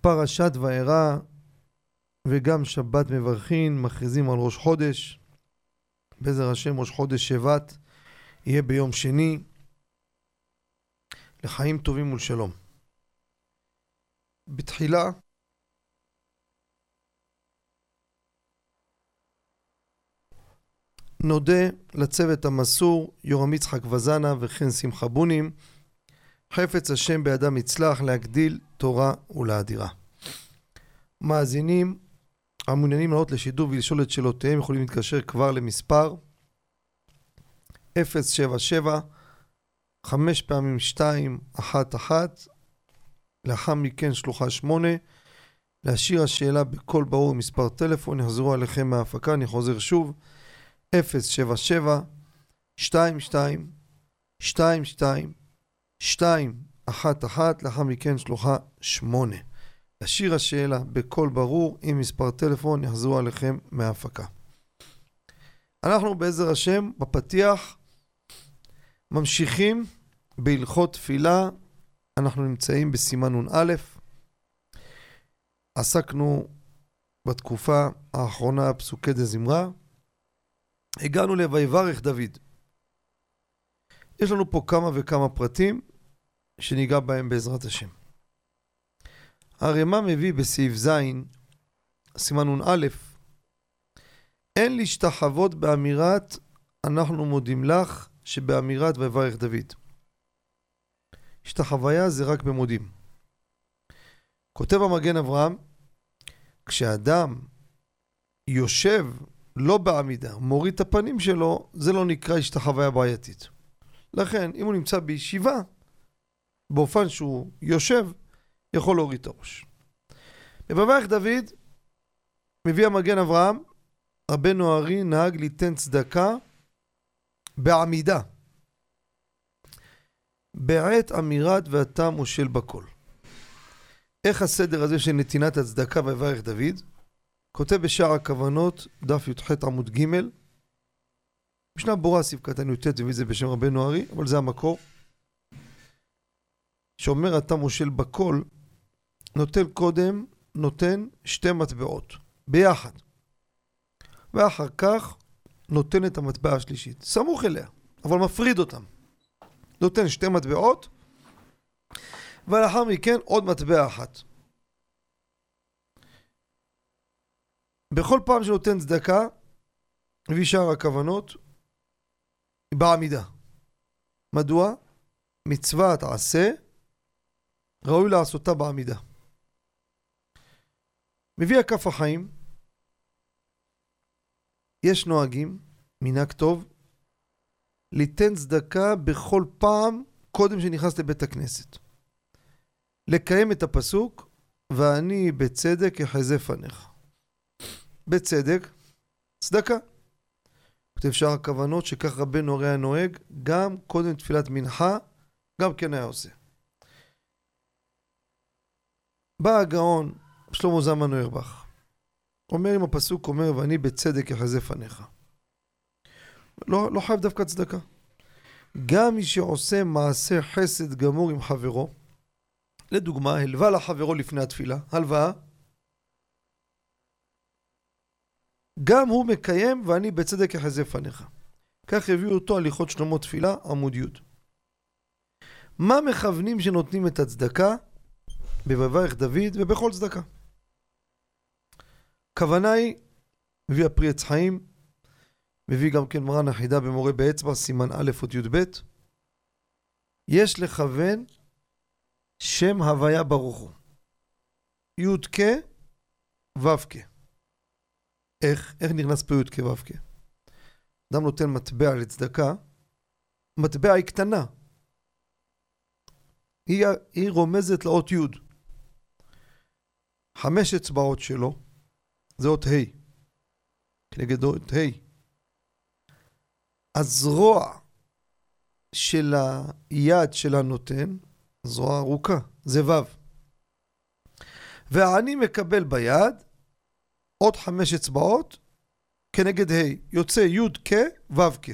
פרשת וארא וגם שבת מברכין, מכריזים על ראש חודש. בעזר השם ראש חודש שבט יהיה ביום שני. לחיים טובים ולשלום. בתחילה נודה לצוות המסור, יורם יצחק וזנה וכן שמחה בונים. חפץ השם בידם יצלח להגדיל תורה ולאדירה. מאזינים המעוניינים לעלות לשידור ולשאול את שאלותיהם יכולים להתקשר כבר למספר 077 חמש פעמים שתיים אחת אחת. לאחר מכן שלוחה שמונה. להשאיר השאלה בקול ברור מספר טלפון יחזרו עליכם מההפקה אני חוזר שוב. 077 22 22 211 לאחר מכן שלוחה 8 להשאיר השאלה בקול ברור עם מספר טלפון יחזרו עליכם מההפקה. אנחנו בעזר השם בפתיח ממשיכים בהלכות תפילה, אנחנו נמצאים בסימן נ"א. עסקנו בתקופה האחרונה פסוקי דה זמרה. הגענו ל"ויברך דוד". יש לנו פה כמה וכמה פרטים שניגע בהם בעזרת השם. הרמ"א מביא בסעיף ז', סימן נ"א, אין להשתחוות באמירת אנחנו מודים לך שבאמירת ויברך דוד. השתחוויה זה רק במודים. כותב המגן אברהם, כשאדם יושב לא בעמידה, מוריד את הפנים שלו, זה לא נקרא השתחוויה בעייתית. לכן, אם הוא נמצא בישיבה, באופן שהוא יושב, יכול להוריד את הראש. בברך דוד, מביא המגן אברהם, רבנו ארי נהג ליתן צדקה בעמידה. בעת אמירת ואתה מושל בכל. איך הסדר הזה של נתינת הצדקה ויברך דוד? כותב בשער הכוונות, דף י"ח עמוד ג', משנה ברורה סעיף קטן י"ט מביא את זה בשם רבנו ארי, אבל זה המקור. שאומר אתה מושל בכל, נוטל קודם, נותן שתי מטבעות, ביחד. ואחר כך נותן את המטבע השלישית, סמוך אליה, אבל מפריד אותם. נותן שתי מטבעות, ולאחר מכן עוד מטבע אחת. בכל פעם שנותן צדקה, מביא שאר הכוונות, בעמידה. מדוע? מצוות עשה, ראוי לעשותה בעמידה. מביא הכף החיים, יש נוהגים, מנהג טוב, ליתן צדקה בכל פעם קודם שנכנס לבית הכנסת. לקיים את הפסוק, ואני בצדק אחזה פניך. בצדק, צדקה. כותב שאר הכוונות שכך רבנו הרי היה נוהג, גם קודם תפילת מנחה, גם כן היה עושה. בא הגאון שלמה זלמן אוירבך, אומר אם הפסוק אומר ואני בצדק יחזה פניך. לא, לא חייב דווקא צדקה. גם מי שעושה מעשה חסד גמור עם חברו, לדוגמה, הלווה לחברו לפני התפילה, הלוואה, גם הוא מקיים ואני בצדק יחזה פניך. כך הביאו אותו הליכות שלמה תפילה, עמוד י'. מה מכוונים שנותנים את הצדקה? בבברך דוד ובכל צדקה. כוונה היא, מביא הפרי עץ חיים, מביא גם כן מרן החידה במורה באצבע, סימן א' אות י"ב. יש לכוון שם הוויה ברוך הוא. י"ק ו"ק. איך? איך נכנס פה י"ק ו"ק? אדם נותן מטבע לצדקה, מטבע היא קטנה. היא, היא רומזת לאות י'. חמש אצבעות שלו, זה אות ה', כנגד אות ה'. הזרוע של היד של הנותן, זרוע ארוכה, זה ו'. והעני מקבל ביד עוד חמש אצבעות כנגד ה', יוצא י' כ' ו' כ'.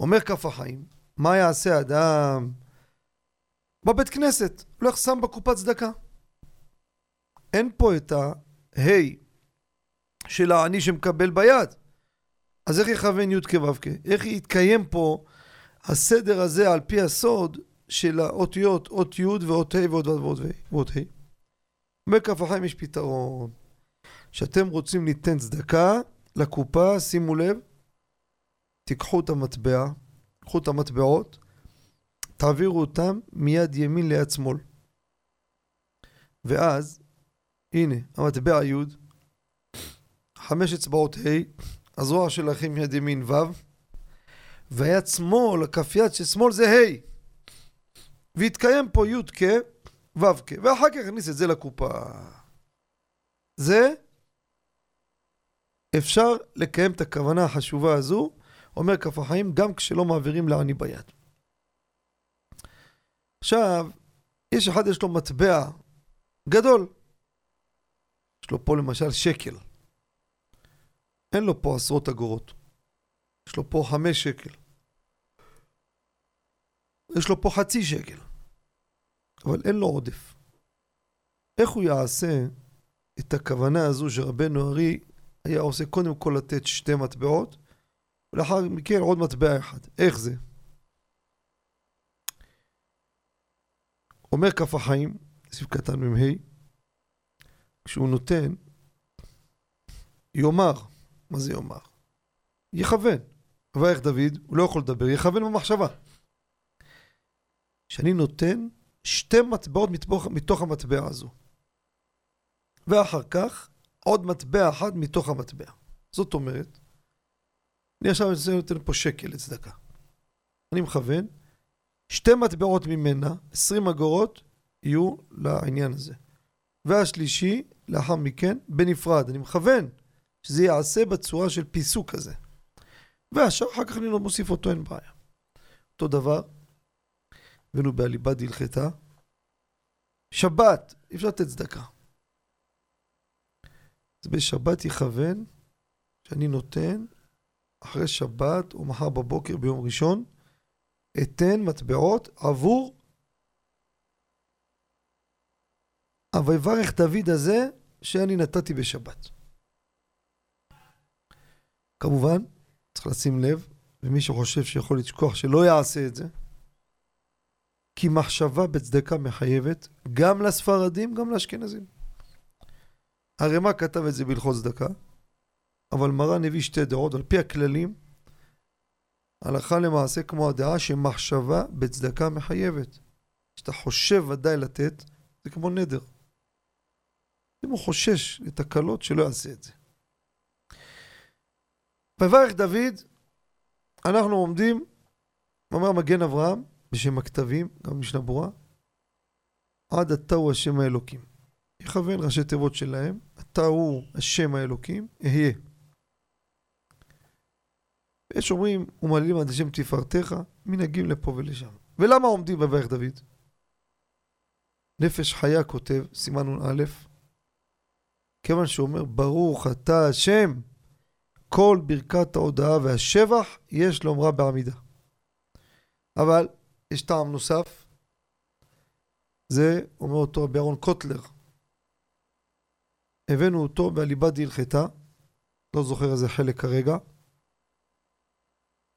אומר כף החיים, מה יעשה אדם בבית כנסת? הולך שם בקופת צדקה. אין פה את ה-ה' של העני שמקבל ביד. אז איך יכוון י' כו' כ'? איך יתקיים פה הסדר הזה על פי הסוד של האותיות, אות י' ואות ה' ועוד ו' ועוד ה'? אומר כף החיים יש פתרון. כשאתם רוצים ליתן צדקה לקופה, שימו לב, תיקחו את המטבע, קחו את המטבעות, תעבירו אותם מיד ימין ליד שמאל. ואז, הנה, המטבע י', חמש אצבעות ה', הזרוע שלכם יד ימין ו', והיד שמאל, הכף יד של שמאל זה ה', ויתקיים פה י' כ' ו' כ', ואחר כך נכניס את זה לקופה. זה אפשר לקיים את הכוונה החשובה הזו, אומר כף החיים, גם כשלא מעבירים לעני ביד. עכשיו, יש אחד יש לו מטבע גדול. יש לו פה למשל שקל. אין לו פה עשרות אגורות. יש לו פה חמש שקל. יש לו פה חצי שקל. אבל אין לו עודף. איך הוא יעשה את הכוונה הזו שרבנו ארי היה עושה קודם כל לתת שתי מטבעות, ולאחר מכן עוד מטבע אחד. איך זה? אומר כף החיים, סביב קטן מ"ה, כשהוא נותן, יאמר, מה זה יאמר? יכוון. ויך דוד, הוא לא יכול לדבר, יכוון במחשבה. כשאני נותן שתי מטבעות מתוך, מתוך המטבע הזו. ואחר כך עוד מטבע אחד מתוך המטבע. זאת אומרת, אני עכשיו נותן פה שקל לצדקה. אני מכוון, שתי מטבעות ממנה, 20 אגורות, יהיו לעניין הזה. והשלישי, לאחר מכן, בנפרד. אני מכוון שזה ייעשה בצורה של פיסוק כזה. והשאר אחר כך אני לא מוסיף אותו, אין בעיה. אותו דבר, הבאנו בעליבא דהלכתה, שבת, אי אפשר לתת צדקה. אז בשבת יכוון שאני נותן אחרי שבת או מחר בבוקר ביום ראשון, אתן מטבעות עבור ה"ויברך דוד" הזה שאני נתתי בשבת. כמובן, צריך לשים לב, ומי שחושב שיכול לשכוח שלא יעשה את זה, כי מחשבה בצדקה מחייבת גם לספרדים, גם לאשכנזים. הרי מה כתב את זה בהלכות צדקה? אבל מרן הביא שתי דעות, על פי הכללים, הלכה למעשה כמו הדעה שמחשבה בצדקה מחייבת. כשאתה חושב ודאי לתת, זה כמו נדר. אם הוא חושש לתקלות, שלא יעשה את זה. ויברך דוד, אנחנו עומדים, אומר מגן אברהם, בשם הכתבים, גם משנה ברורה, עד אתה הוא השם האלוקים. יכוון ראשי תיבות שלהם, אתה הוא השם האלוקים, אהיה. יש אומרים, ומעלילים עד השם תפארתך, מנהגים לפה ולשם. ולמה עומדים בברך דוד? נפש חיה כותב, סימן נ"א, כיוון שאומר, ברוך אתה השם, כל ברכת ההודאה והשבח יש לומרה בעמידה. אבל יש טעם נוסף, זה אומר אותו רבי אהרון קוטלר. הבאנו אותו בליבה דהלכתה, לא זוכר איזה חלק כרגע,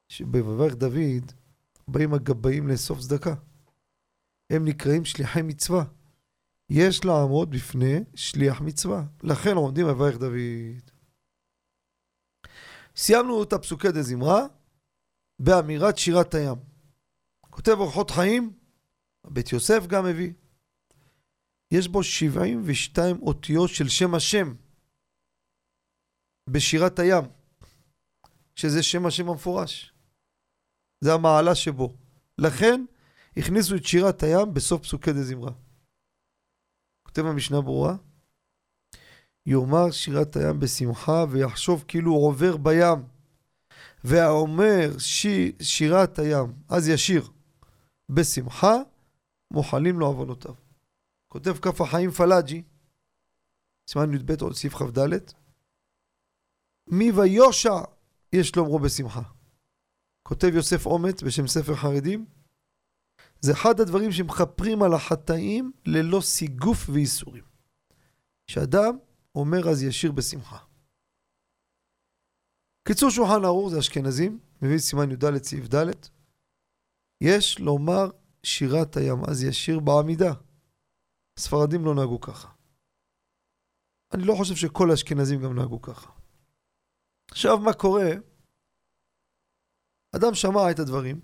שבברך דוד באים הגבאים לאסוף צדקה. הם נקראים שליחי מצווה. יש לעמוד בפני שליח מצווה. לכן עומדים בברך דוד. סיימנו את הפסוקי דה זמרה באמירת שירת הים. כותב אורחות חיים, בית יוסף גם מביא. יש בו 72 אותיות של שם השם בשירת הים, שזה שם השם המפורש. זה המעלה שבו. לכן הכניסו את שירת הים בסוף פסוקי דה זמרה. כותב המשנה ברורה, יאמר שירת הים בשמחה ויחשוב כאילו הוא עובר בים. והאומר שיר, שירת הים, אז ישיר בשמחה, מוחלים לו עוונותיו. כותב כף החיים פלאג'י, סימן י"ב עוד סעיף כ"ד, מי ויושע יש לאומרו בשמחה. כותב יוסף אומץ בשם ספר חרדים, זה אחד הדברים שמכפרים על החטאים ללא סיגוף וייסורים. שאדם אומר אז ישיר בשמחה. קיצור שולחן ערוך זה אשכנזים, מביא סימן י"ד סעיף ד', יש לומר שירת הים אז ישיר בעמידה. ספרדים לא נהגו ככה. אני לא חושב שכל האשכנזים גם נהגו ככה. עכשיו מה קורה? אדם שמע את הדברים,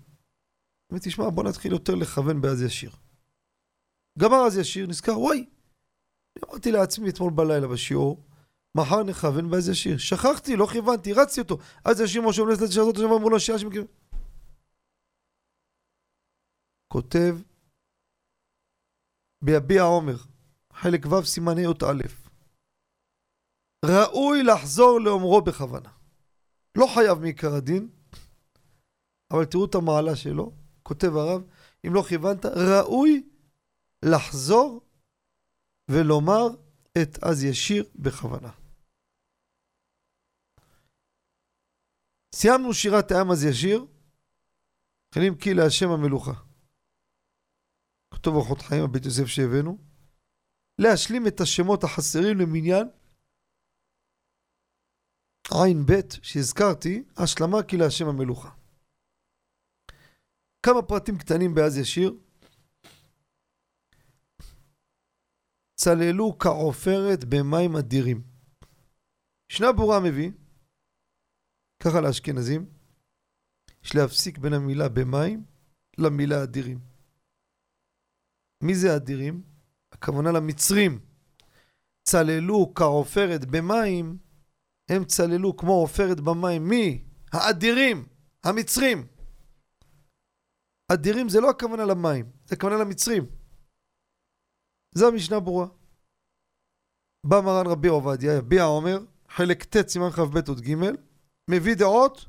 ותשמע בוא נתחיל יותר לכוון באז ישיר. גמר אז ישיר, נזכר, וואי, אמרתי לעצמי אתמול בלילה בשיעור, מחר נכוון באז ישיר. שכחתי, לא כיוונתי, רצתי אותו. אז ישיר משה מלס את השאלות, עכשיו אמרו לו שירה שמכיר. כותב ביביע עומר, חלק ו' סימן ה' ראוי לחזור לאומרו בכוונה. לא חייב מעיקר הדין, אבל תראו את המעלה שלו, כותב הרב, אם לא כיוונת, ראוי לחזור ולומר את אז ישיר בכוונה. סיימנו שירת העם אז ישיר, מתחילים כי להשם המלוכה. כתוב אורחות חיים הבית יוסף שהבאנו, להשלים את השמות החסרים למניין עין ב' שהזכרתי, השלמה כי להשם המלוכה. כמה פרטים קטנים באז ישיר. צללו כעופרת במים אדירים. שנה ברורה מביא, ככה לאשכנזים, יש להפסיק בין המילה במים למילה אדירים. מי זה אדירים? הכוונה למצרים. צללו כעופרת במים, הם צללו כמו עופרת במים. מי? האדירים, המצרים. אדירים זה לא הכוונה למים, זה הכוונה למצרים. זו המשנה ברורה. בא מרן רבי עובדיה, יביע עומר, חלק ט' סימן כ"ב עוד ג', מביא דעות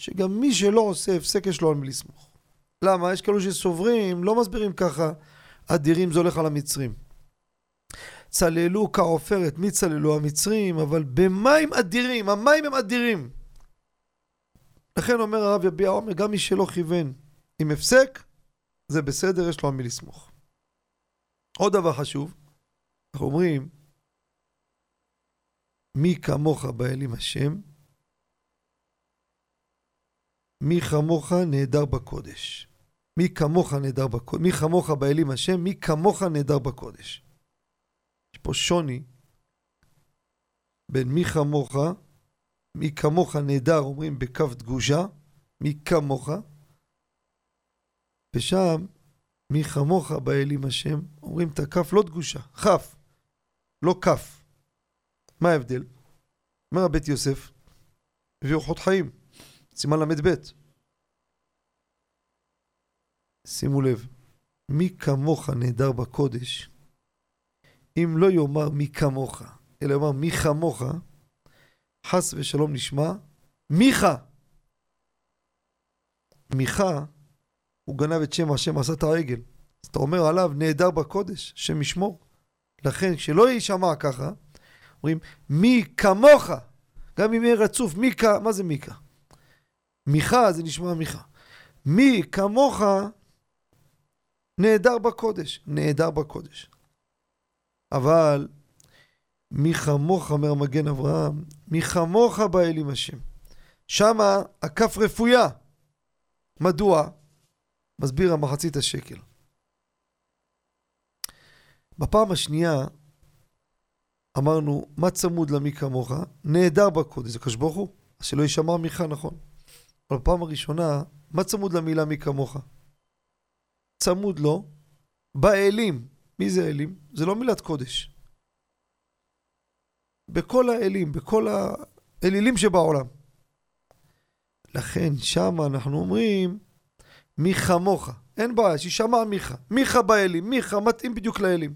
שגם מי שלא עושה הפסק יש לו על מי לסמוך. למה? יש כאלו שסוברים, לא מסבירים ככה, אדירים זה הולך על המצרים. צללו כעופרת, מי צללו? המצרים, אבל במים אדירים, המים הם אדירים. לכן אומר הרב יביע עומר, גם מי שלא כיוון עם הפסק, זה בסדר, יש לו על מי לסמוך. עוד דבר חשוב, אנחנו אומרים, מי כמוך באלים השם, מי כמוך נהדר בקודש. מי כמוך נהדר בקודש. מי כמוך באלים השם, מי כמוך נהדר בקודש. יש פה שוני בין מי כמוך, מי כמוך נהדר, אומרים בכף דגושה, מי כמוך, ושם מי כמוך באלים השם, אומרים את הכף לא דגושה, כף, לא כף. מה ההבדל? אומר הבית יוסף, הביא אורחות חיים, סימן ל"ב. שימו לב, מי כמוך נהדר בקודש, אם לא יאמר מי כמוך, אלא יאמר מי כמוך, חס ושלום נשמע, מיכה. מיכה, הוא גנב את שם השם, עשה את העגל. אז אתה אומר עליו, נהדר בקודש, שם ישמור. לכן, כשלא יישמע ככה, אומרים, מי כמוך, גם אם יהיה רצוף, מי כ... מה זה מיקה? מיכה זה נשמע מיכה. מי כמוך נהדר בקודש, נהדר בקודש. אבל מי כמוך, אומר מגן אברהם, מי כמוך באלים השם. שמה הכף רפויה. מדוע? מסביר המחצית השקל. בפעם השנייה אמרנו, מה צמוד למי כמוך? נהדר בקודש, זה קדוש ברוך הוא, אז שלא יישמע מיכה נכון. אבל בפעם הראשונה, מה צמוד למילה מי כמוך? צמוד לו באלים. מי זה אלים? זה לא מילת קודש. בכל האלים, בכל האלילים שבעולם. לכן שם אנחנו אומרים מי כמוך. אין בעיה, שישמע מיכה. מיכה באלים, מיכה מתאים בדיוק לאלים.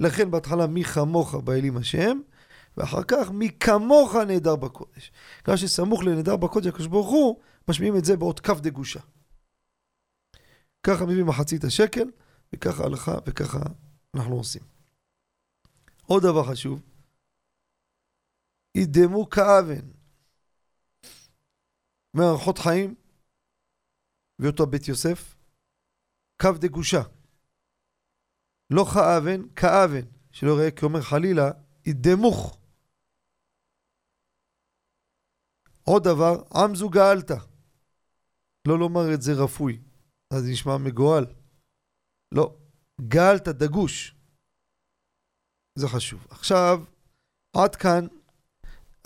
לכן בהתחלה מי כמוך באלים השם, ואחר כך מי כמוך נהדר בקודש. כיוון שסמוך לנהדר בקודש הקדוש ברוך הוא, משמיעים את זה באות כף דגושה. ככה מביא מחצית השקל, וככה הלכה וככה אנחנו עושים. עוד דבר חשוב, ידמו כאבן מערכות חיים, ואותו בית יוסף, קו דגושה. לא כאבן, כאבן, שלא יראה כאומר חלילה, ידמוך. עוד דבר, עם זו גאלת. לא לומר את זה רפוי, אז נשמע מגואל. לא, גאלת דגוש. זה חשוב. עכשיו, עד כאן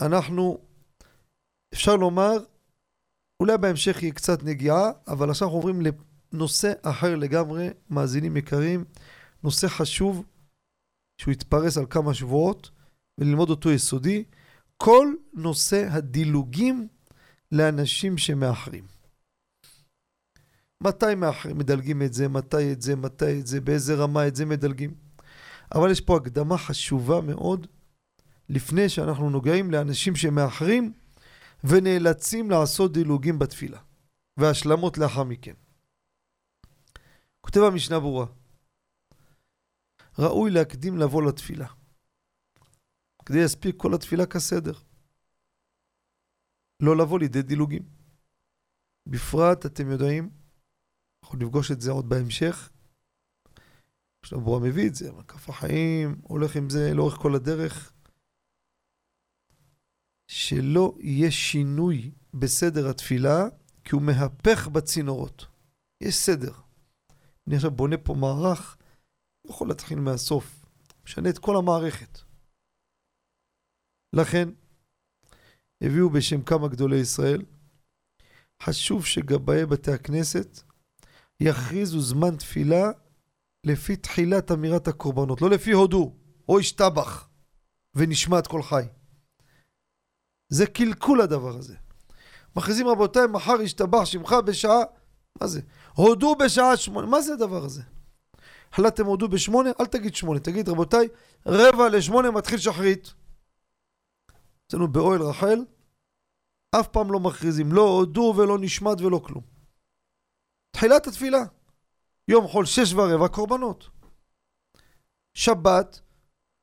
אנחנו, אפשר לומר, אולי בהמשך יהיה קצת נגיעה, אבל עכשיו אנחנו עוברים לנושא אחר לגמרי, מאזינים יקרים, נושא חשוב, שהוא יתפרס על כמה שבועות, וללמוד אותו יסודי, כל נושא הדילוגים לאנשים שמאחרים. מתי מאחרים, מדלגים את זה, מתי את זה, מתי את זה, באיזה רמה את זה מדלגים. אבל יש פה הקדמה חשובה מאוד, לפני שאנחנו נוגעים לאנשים שמאחרים ונאלצים לעשות דילוגים בתפילה, והשלמות לאחר מכן. כותב המשנה ברורה, ראוי להקדים לבוא לתפילה, כדי להספיק כל התפילה כסדר. לא לבוא לידי דילוגים. בפרט, אתם יודעים, אנחנו נפגוש את זה עוד בהמשך. עכשיו ברורה מביא את זה, מקף החיים, הולך עם זה לאורך כל הדרך. שלא יהיה שינוי בסדר התפילה, כי הוא מהפך בצינורות. יש סדר. אני עכשיו בונה פה מערך, לא יכול להתחיל מהסוף. משנה את כל המערכת. לכן, הביאו בשם כמה גדולי ישראל, חשוב שגבאי בתי הכנסת יכריזו זמן תפילה לפי תחילת אמירת הקורבנות, לא לפי הודו או השתבח ונשמעת כל חי. זה קלקול הדבר הזה. מכריזים רבותיי, מחר ישתבח שמך בשעה, מה זה? הודו בשעה שמונה, מה זה הדבר הזה? החלטתם הודו בשמונה, אל תגיד שמונה, תגיד רבותיי, רבע לשמונה מתחיל שחרית. אצלנו באוהל רחל, אף פעם לא מכריזים, לא הודו ולא נשמט ולא כלום. תחילת התפילה, יום חול שש ורבע קורבנות. שבת,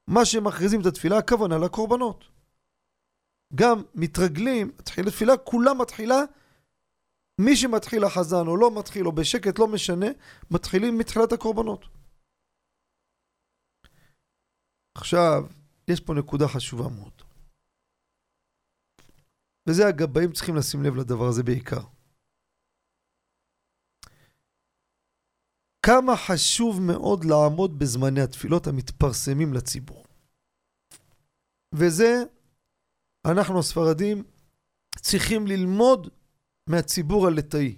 מה שמכריזים את התפילה, הכוונה לקורבנות. גם מתרגלים, מתחיל תפילה, כולה מתחילה, מי שמתחיל החזן או לא מתחיל או בשקט, לא משנה, מתחילים מתחילת הקורבנות. עכשיו, יש פה נקודה חשובה מאוד. וזה הגבאים צריכים לשים לב לדבר הזה בעיקר. כמה חשוב מאוד לעמוד בזמני התפילות המתפרסמים לציבור. וזה אנחנו הספרדים צריכים ללמוד מהציבור הלטאי,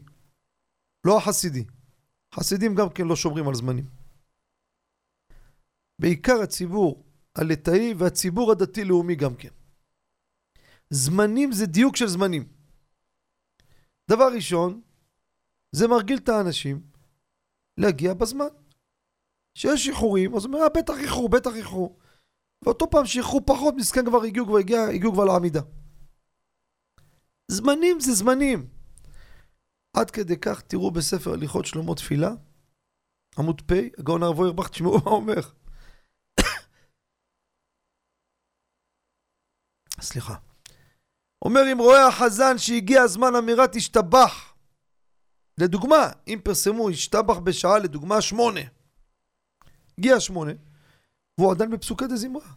לא החסידי. חסידים גם כן לא שומרים על זמנים. בעיקר הציבור הלטאי והציבור הדתי-לאומי גם כן. זמנים זה דיוק של זמנים. דבר ראשון, זה מרגיל את האנשים להגיע בזמן. שיש איחורים, אז הוא אומר, אה, בטח איחרו, בטח איחרו. ואותו פעם שאיחרו פחות, מסכן כבר הגיעו כבר הגיע, הגיעו כבר לעמידה. זמנים זה זמנים. עד כדי כך תראו בספר הליכות שלמה תפילה, עמוד פ', הגאון הרב אוירבך, תשמעו מה אומר. סליחה. אומר אם רואה החזן שהגיע הזמן אמירת השתבח. לדוגמה, אם פרסמו השתבח בשעה, לדוגמה שמונה. הגיע שמונה. והוא עדיין בפסוקי דה זמרה.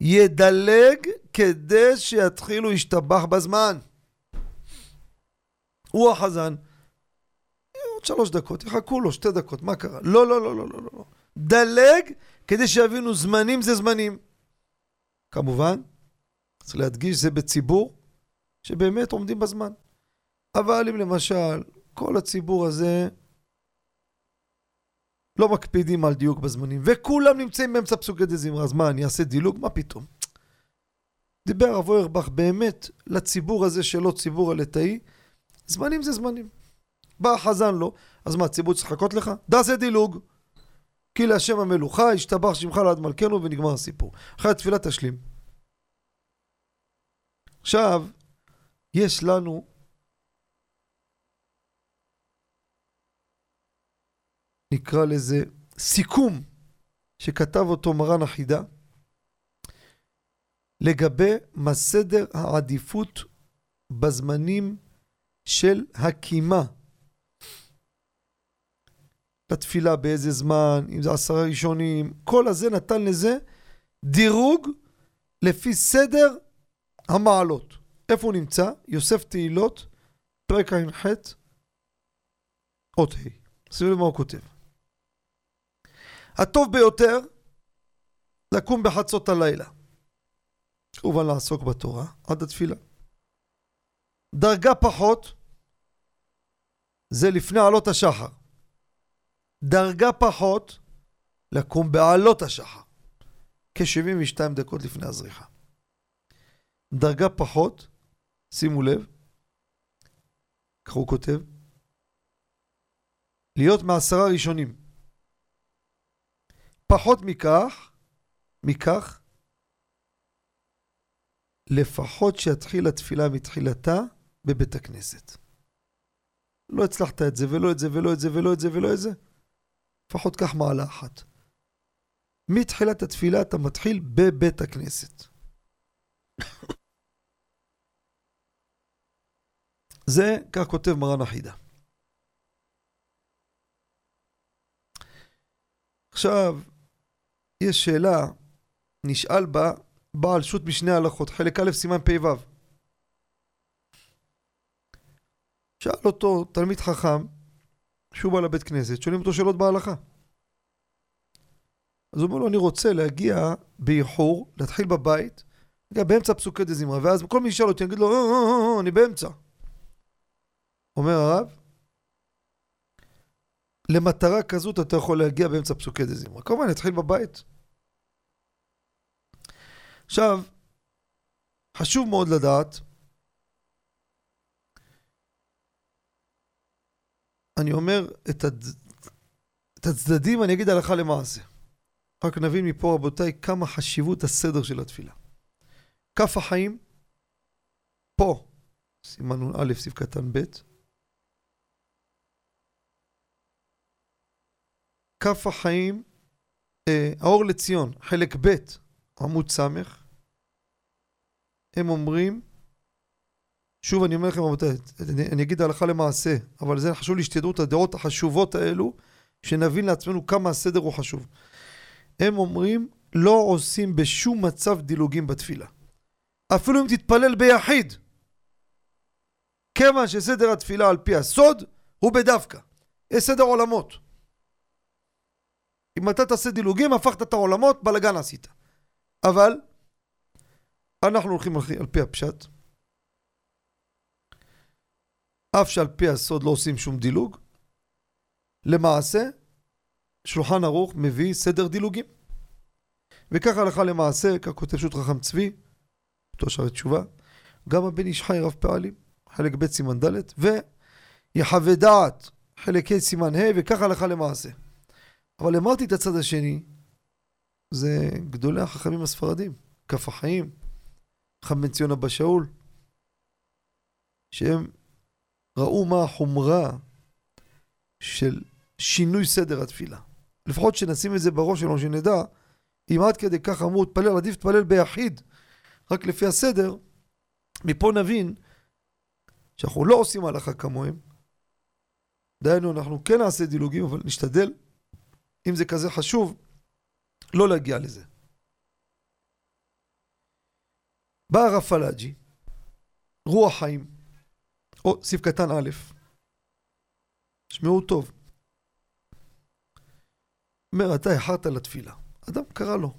ידלג כדי שיתחילו להשתבח בזמן. הוא החזן. עוד שלוש דקות, יחכו לו שתי דקות, מה קרה? לא, לא, לא, לא, לא, לא. דלג כדי שיבינו זמנים זה זמנים. כמובן, צריך להדגיש, זה בציבור שבאמת עומדים בזמן. אבל אם למשל כל הציבור הזה לא מקפידים על דיוק בזמנים, וכולם נמצאים באמצע פסוקי דה זמרה, אז מה, אני אעשה דילוג? מה פתאום? דיבר הרב אוירבך באמת לציבור הזה שלו, ציבור הלטאי, זמנים זה זמנים. בא החזן לו, אז מה, הציבור צריך לחכות לך? דעשה דילוג. כי להשם המלוכה, ישתבח שמך לעד מלכנו, ונגמר הסיפור. אחרי התפילה תשלים. עכשיו, יש לנו נקרא לזה סיכום שכתב אותו מרן החידה לגבי מה סדר העדיפות בזמנים של הקימה. לתפילה באיזה זמן, אם זה עשרה ראשונים, כל הזה נתן לזה דירוג לפי סדר המעלות. איפה הוא נמצא? יוסף תהילות, פרק ע"ח, אות ה'. שימו לב מה הוא כותב. הטוב ביותר, לקום בחצות הלילה. כמובן לעסוק בתורה עד התפילה. דרגה פחות, זה לפני עלות השחר. דרגה פחות, לקום בעלות השחר. כ-72 דקות לפני הזריחה. דרגה פחות, שימו לב, כך הוא כותב, להיות מעשרה ראשונים. פחות מכך, מכך, לפחות שיתחיל התפילה מתחילתה בבית הכנסת. לא הצלחת את זה ולא את זה ולא את זה ולא את זה ולא את זה, לפחות קח מעלה אחת. מתחילת התפילה אתה מתחיל בבית הכנסת. זה, כך כותב מרן החידה. עכשיו, יש שאלה, נשאל בה בעל שו"ת משני הלכות, חלק א', סימן פ"ו. שאל אותו תלמיד חכם, שהוא בא לבית כנסת, שואלים אותו שאלות בהלכה. אז הוא אומר לו, אני רוצה להגיע באיחור, להתחיל בבית, להגיע באמצע פסוקי דה זמרה, ואז כל מי ישאל אותי, אני אגיד לו, אה, אה, אה, אני באמצע. אומר הרב, למטרה כזאת אתה יכול להגיע באמצע פסוקי דה זמרה. כמובן, נתחיל בבית. עכשיו, חשוב מאוד לדעת, אני אומר את, הצ... את הצדדים, אני אגיד הלכה למעשה. רק נבין מפה, רבותיי, כמה חשיבות הסדר של התפילה. כף החיים, פה, סימן נ"א, סעיף קטן ב', כף החיים, אה, האור לציון, חלק ב', עמוד ס', הם אומרים, שוב אני אומר לכם רבותיי, אני, אגיד הלכה למעשה, אבל זה חשוב לי שתדעו את הדעות החשובות האלו, שנבין לעצמנו כמה הסדר הוא חשוב. הם אומרים, לא עושים בשום מצב דילוגים בתפילה. אפילו אם תתפלל ביחיד. כיוון שסדר התפילה על פי הסוד הוא בדווקא. יש סדר עולמות. אם אתה תעשה דילוגים, הפכת את העולמות, בלאגן עשית. אבל אנחנו הולכים על פי הפשט. אף שעל פי הסוד לא עושים שום דילוג. למעשה, שולחן ערוך מביא סדר דילוגים. וככה הלכה למעשה, כך כותב שו"ת חכם צבי, אותו שערי תשובה, גם הבן איש חי רב פעלים, חלק ב' סימן ד', ויחווה דעת, חלק ה' סימן ה', וככה הלכה למעשה. אבל אמרתי את הצד השני, זה גדולי החכמים הספרדים, כף החיים, בן ציון אבא שאול, שהם ראו מה החומרה של שינוי סדר התפילה. לפחות שנשים את זה בראש שלנו, שנדע, אם עד כדי כך אמרו, תפלל, עדיף תפלל ביחיד, רק לפי הסדר, מפה נבין שאנחנו לא עושים הלכה כמוהם. דהיינו, אנחנו כן נעשה דילוגים, אבל נשתדל, אם זה כזה חשוב, לא להגיע לזה. בא הרב פלאג'י, רוח חיים, או סעיף קטן א', שמעו טוב. אומר, אתה איחרת לתפילה. אדם קרא לו.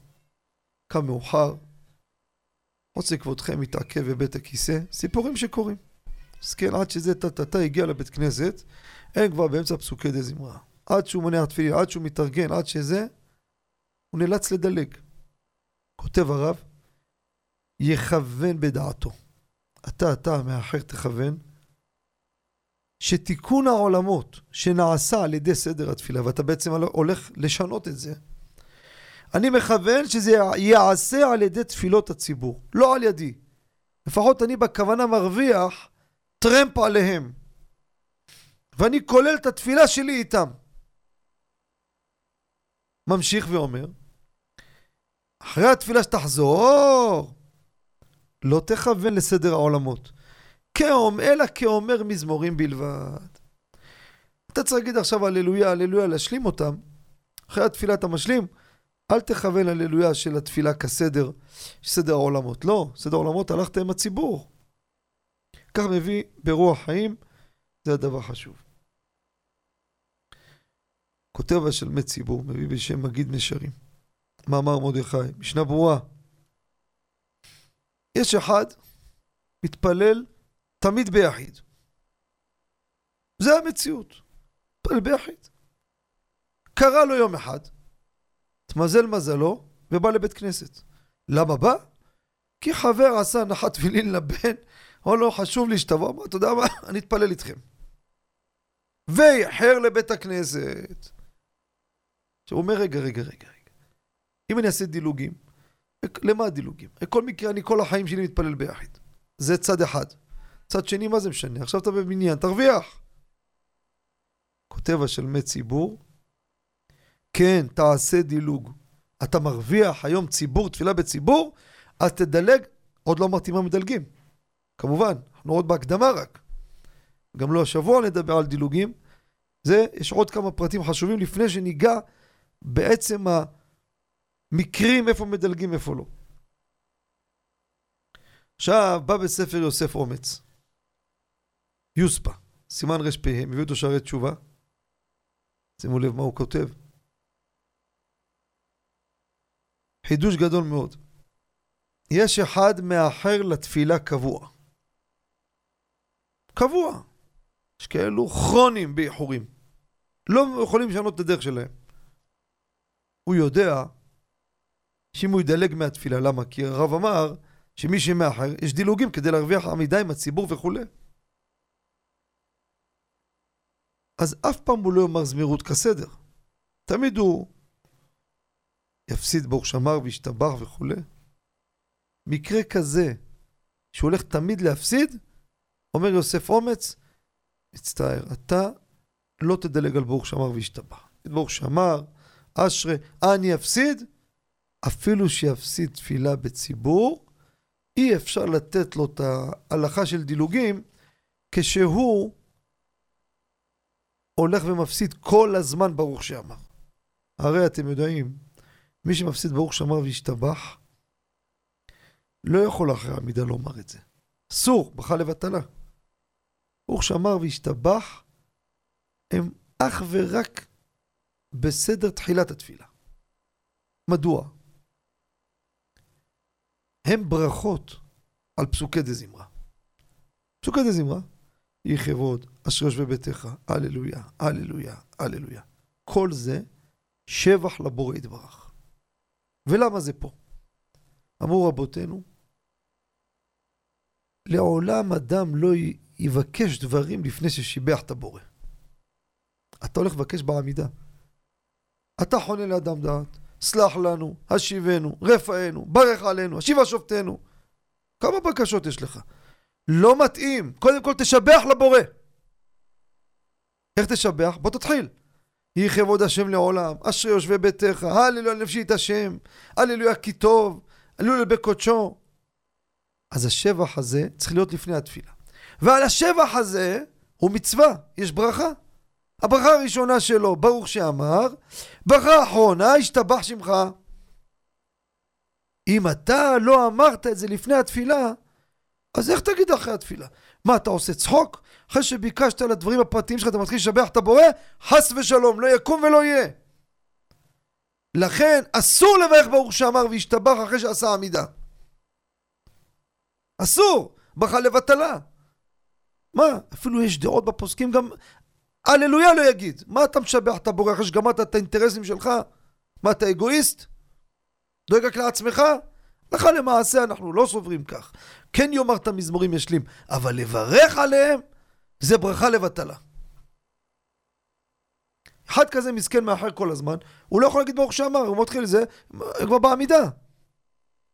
קם מאוחר, רוצה כבודכם מתעכב בבית הכיסא, סיפורים שקורים. מסכן, עד שזה טה-טה-טה הגיע לבית כנסת, אין כבר באמצע פסוקי דה זמרה. עד שהוא מונע תפילין, עד שהוא מתארגן, עד שזה, הוא נאלץ לדלג. כותב הרב, יכוון בדעתו. אתה, אתה, מאחר תכוון, שתיקון העולמות שנעשה על ידי סדר התפילה, ואתה בעצם הולך לשנות את זה, אני מכוון שזה ייעשה על ידי תפילות הציבור, לא על ידי. לפחות אני בכוונה מרוויח טרמפ עליהם. ואני כולל את התפילה שלי איתם. ממשיך ואומר, אחרי התפילה שתחזור, לא תכוון לסדר העולמות, כאום, אלא כאומר מזמורים בלבד. אתה צריך להגיד עכשיו הללויה, הללויה, להשלים אותם. אחרי התפילה אתה משלים, אל תכוון הללויה של התפילה כסדר, סדר העולמות. לא, סדר העולמות הלכת עם הציבור. כך מביא ברוח חיים, זה הדבר חשוב. כותב השלמי ציבור, מביא בשם מגיד נשרים. מאמר מרדכי, משנה ברורה. יש אחד, מתפלל תמיד ביחיד. זה המציאות. מתפלל ביחיד. קרה לו יום אחד, התמזל מזלו, ובא לבית כנסת. למה בא? כי חבר עשה הנחת תפילין לבן, אמר לו, חשוב לי שתבוא, אמר, אתה יודע מה, אני אתפלל איתכם. ואיחר לבית הכנסת. עכשיו הוא אומר, רגע, רגע, רגע, רגע. אם אני אעשה דילוגים, למה הדילוגים? בכל מקרה, אני כל החיים שלי מתפלל ביחיד. זה צד אחד. צד שני, מה זה משנה? עכשיו אתה בבניין, תרוויח. כותב השלמי ציבור, כן, תעשה דילוג. אתה מרוויח היום ציבור, תפילה בציבור, אז תדלג, עוד לא אמרתי מה מדלגים. כמובן, אנחנו עוד בהקדמה רק. גם לא השבוע נדבר על דילוגים. זה, יש עוד כמה פרטים חשובים לפני שניגע בעצם המקרים איפה מדלגים, איפה לא. עכשיו, בא בספר יוסף אומץ. יוספה, סימן רפ"ה, מביא אותו שערי תשובה. שימו לב מה הוא כותב. חידוש גדול מאוד. יש אחד מאחר לתפילה קבוע. קבוע. יש כאלו כרונים באיחורים. לא יכולים לשנות את הדרך שלהם. הוא יודע שאם הוא ידלג מהתפילה, למה? כי הרב אמר שמי שמאחר, יש דילוגים כדי להרוויח עמידה עם הציבור וכולי. אז אף פעם הוא לא יאמר זמירות כסדר. תמיד הוא יפסיד ברוך שמר וישתבח וכולי. מקרה כזה, שהוא הולך תמיד להפסיד, אומר יוסף אומץ, מצטער, אתה לא תדלג על ברוך שמר וישתבח. ברוך שמר, אשרי, אני אפסיד, אפילו שיפסיד תפילה בציבור, אי אפשר לתת לו את ההלכה של דילוגים כשהוא הולך ומפסיד כל הזמן ברוך שאמר. הרי אתם יודעים, מי שמפסיד ברוך שמר וישתבח, לא יכול אחרי העמידה לומר את זה. אסור, בכה לבטלה. ברוך שמר וישתבח הם אך ורק בסדר תחילת התפילה. מדוע? הם ברכות על פסוקי דזמרה. פסוקי דזמרה, יהי כבוד, אשר יושבי ביתך, הללויה, הללויה, הללויה. כל זה שבח לבורא יתברך. ולמה זה פה? אמרו רבותינו, לעולם אדם לא יבקש דברים לפני ששיבח את הבורא. אתה הולך לבקש בעמידה. אתה חונה לאדם דעת, סלח לנו, השיבנו, רפאנו, ברך עלינו, השיבה שופטנו. כמה בקשות יש לך? לא מתאים. קודם כל תשבח לבורא. איך תשבח? בוא תתחיל. יהי כבוד השם לעולם, אשרי יושבי ביתך, הללויה נפשי את השם, הללויה כי טוב, הללויה בקודשו. אז השבח הזה צריך להיות לפני התפילה. ועל השבח הזה הוא מצווה, יש ברכה. הברכה הראשונה שלו, ברוך שאמר, ברכה האחרונה, השתבח שמך. אם אתה לא אמרת את זה לפני התפילה, אז איך תגיד אחרי התפילה? מה, אתה עושה צחוק? אחרי שביקשת על הדברים הפרטיים שלך, אתה מתחיל לשבח את הבורא? חס ושלום, לא יקום ולא יהיה. לכן, אסור לברך ברוך שאמר והשתבח אחרי שעשה עמידה. אסור! ברכה לבטלה. מה, אפילו יש דעות בפוסקים גם הללויה לא יגיד. מה אתה משבח את הבורא אחרי שגמרת את האינטרסים שלך? מה, אתה אגואיסט? דואג רק לעצמך? לך למעשה אנחנו לא סוברים כך. כן יאמר את המזמורים ישלים, אבל לברך עליהם זה ברכה לבטלה. אחד כזה מסכן מאחר כל הזמן, הוא לא יכול להגיד ברוך שאמר, הוא מתחיל זה, כבר בעמידה.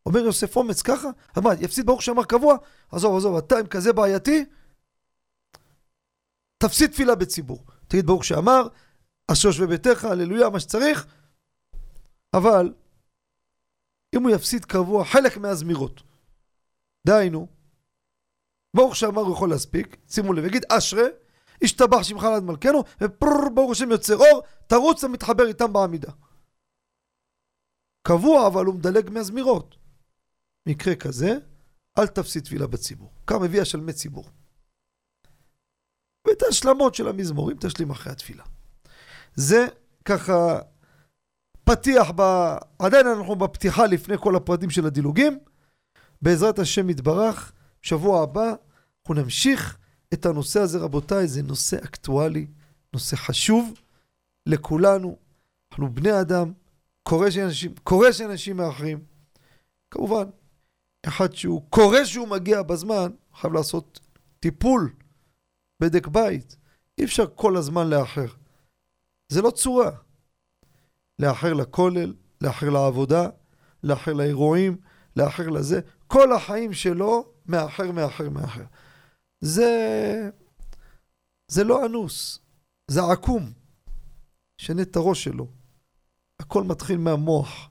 אומר יוסף אומץ ככה? אז מה, יפסיד ברוך שאמר קבוע? עזוב, עזוב, אתה עם כזה בעייתי? תפסיד תפילה בציבור. תגיד ברוך שאמר, אשר יושבי ביתך, הללויה, מה שצריך, אבל אם הוא יפסיד קבוע חלק מהזמירות, דהיינו, ברוך שאמר הוא יכול להספיק, שימו לב, יגיד אשרה, השתבח שמך לעד מלכנו, ופרר ברוך השם יוצר אור, תרוץ ומתחבר איתם בעמידה. קבוע אבל הוא מדלג מהזמירות. מקרה כזה, אל תפסיד תפילה בציבור. כמה מביא השלמי ציבור. ואת ההשלמות של המזמורים תשלים אחרי התפילה. זה ככה פתיח, ב... עדיין אנחנו בפתיחה לפני כל הפרטים של הדילוגים. בעזרת השם יתברך, שבוע הבא אנחנו נמשיך את הנושא הזה, רבותיי, זה נושא אקטואלי, נושא חשוב לכולנו. אנחנו בני אדם, קורה שאנשים, קורה שאנשים מאחרים. כמובן, אחד שהוא קורה שהוא מגיע בזמן, חייב לעשות טיפול, בדק בית. אי אפשר כל הזמן לאחר. זה לא צורה. לאחר לכולל, לאחר לעבודה, לאחר לאירועים, לאחר לזה. כל החיים שלו מאחר, מאחר, מאחר. זה... זה לא אנוס, זה עקום. שנה את הראש שלו. הכל מתחיל מהמוח.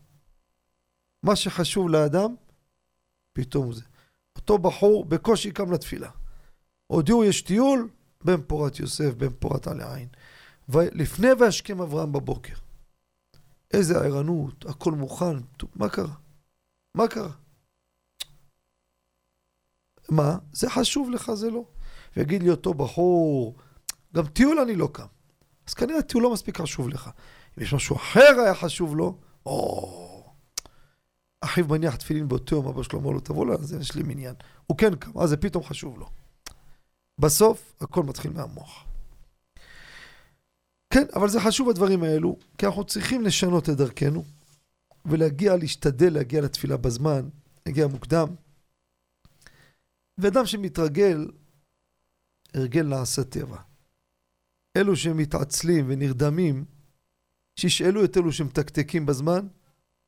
מה שחשוב לאדם, פתאום זה. אותו בחור בקושי קם לתפילה. הודיעו יש טיול, בן פורת יוסף, בן פורת עלי עין. ולפני והשכם אברהם בבוקר. איזה ערנות, הכל מוכן, מה קרה? מה קרה? מה? זה חשוב לך, זה לא. ויגיד לי אותו בחור, גם טיול אני לא קם. אז כנראה טיול לא מספיק חשוב לך. אם יש משהו אחר היה חשוב לו, או... אחיו מניח תפילין באותו יום, אבא שלו אומר לו, תבוא לזה, יש לי מניין. הוא כן קם, אז זה פתאום חשוב לו. בסוף, הכל מתחיל מהמוח. כן, אבל זה חשוב הדברים האלו, כי אנחנו צריכים לשנות את דרכנו, ולהגיע, להשתדל להגיע לתפילה בזמן, להגיע מוקדם. ואדם שמתרגל, הרגל נעשה טבע. אלו שמתעצלים ונרדמים, שישאלו את אלו שמתקתקים בזמן,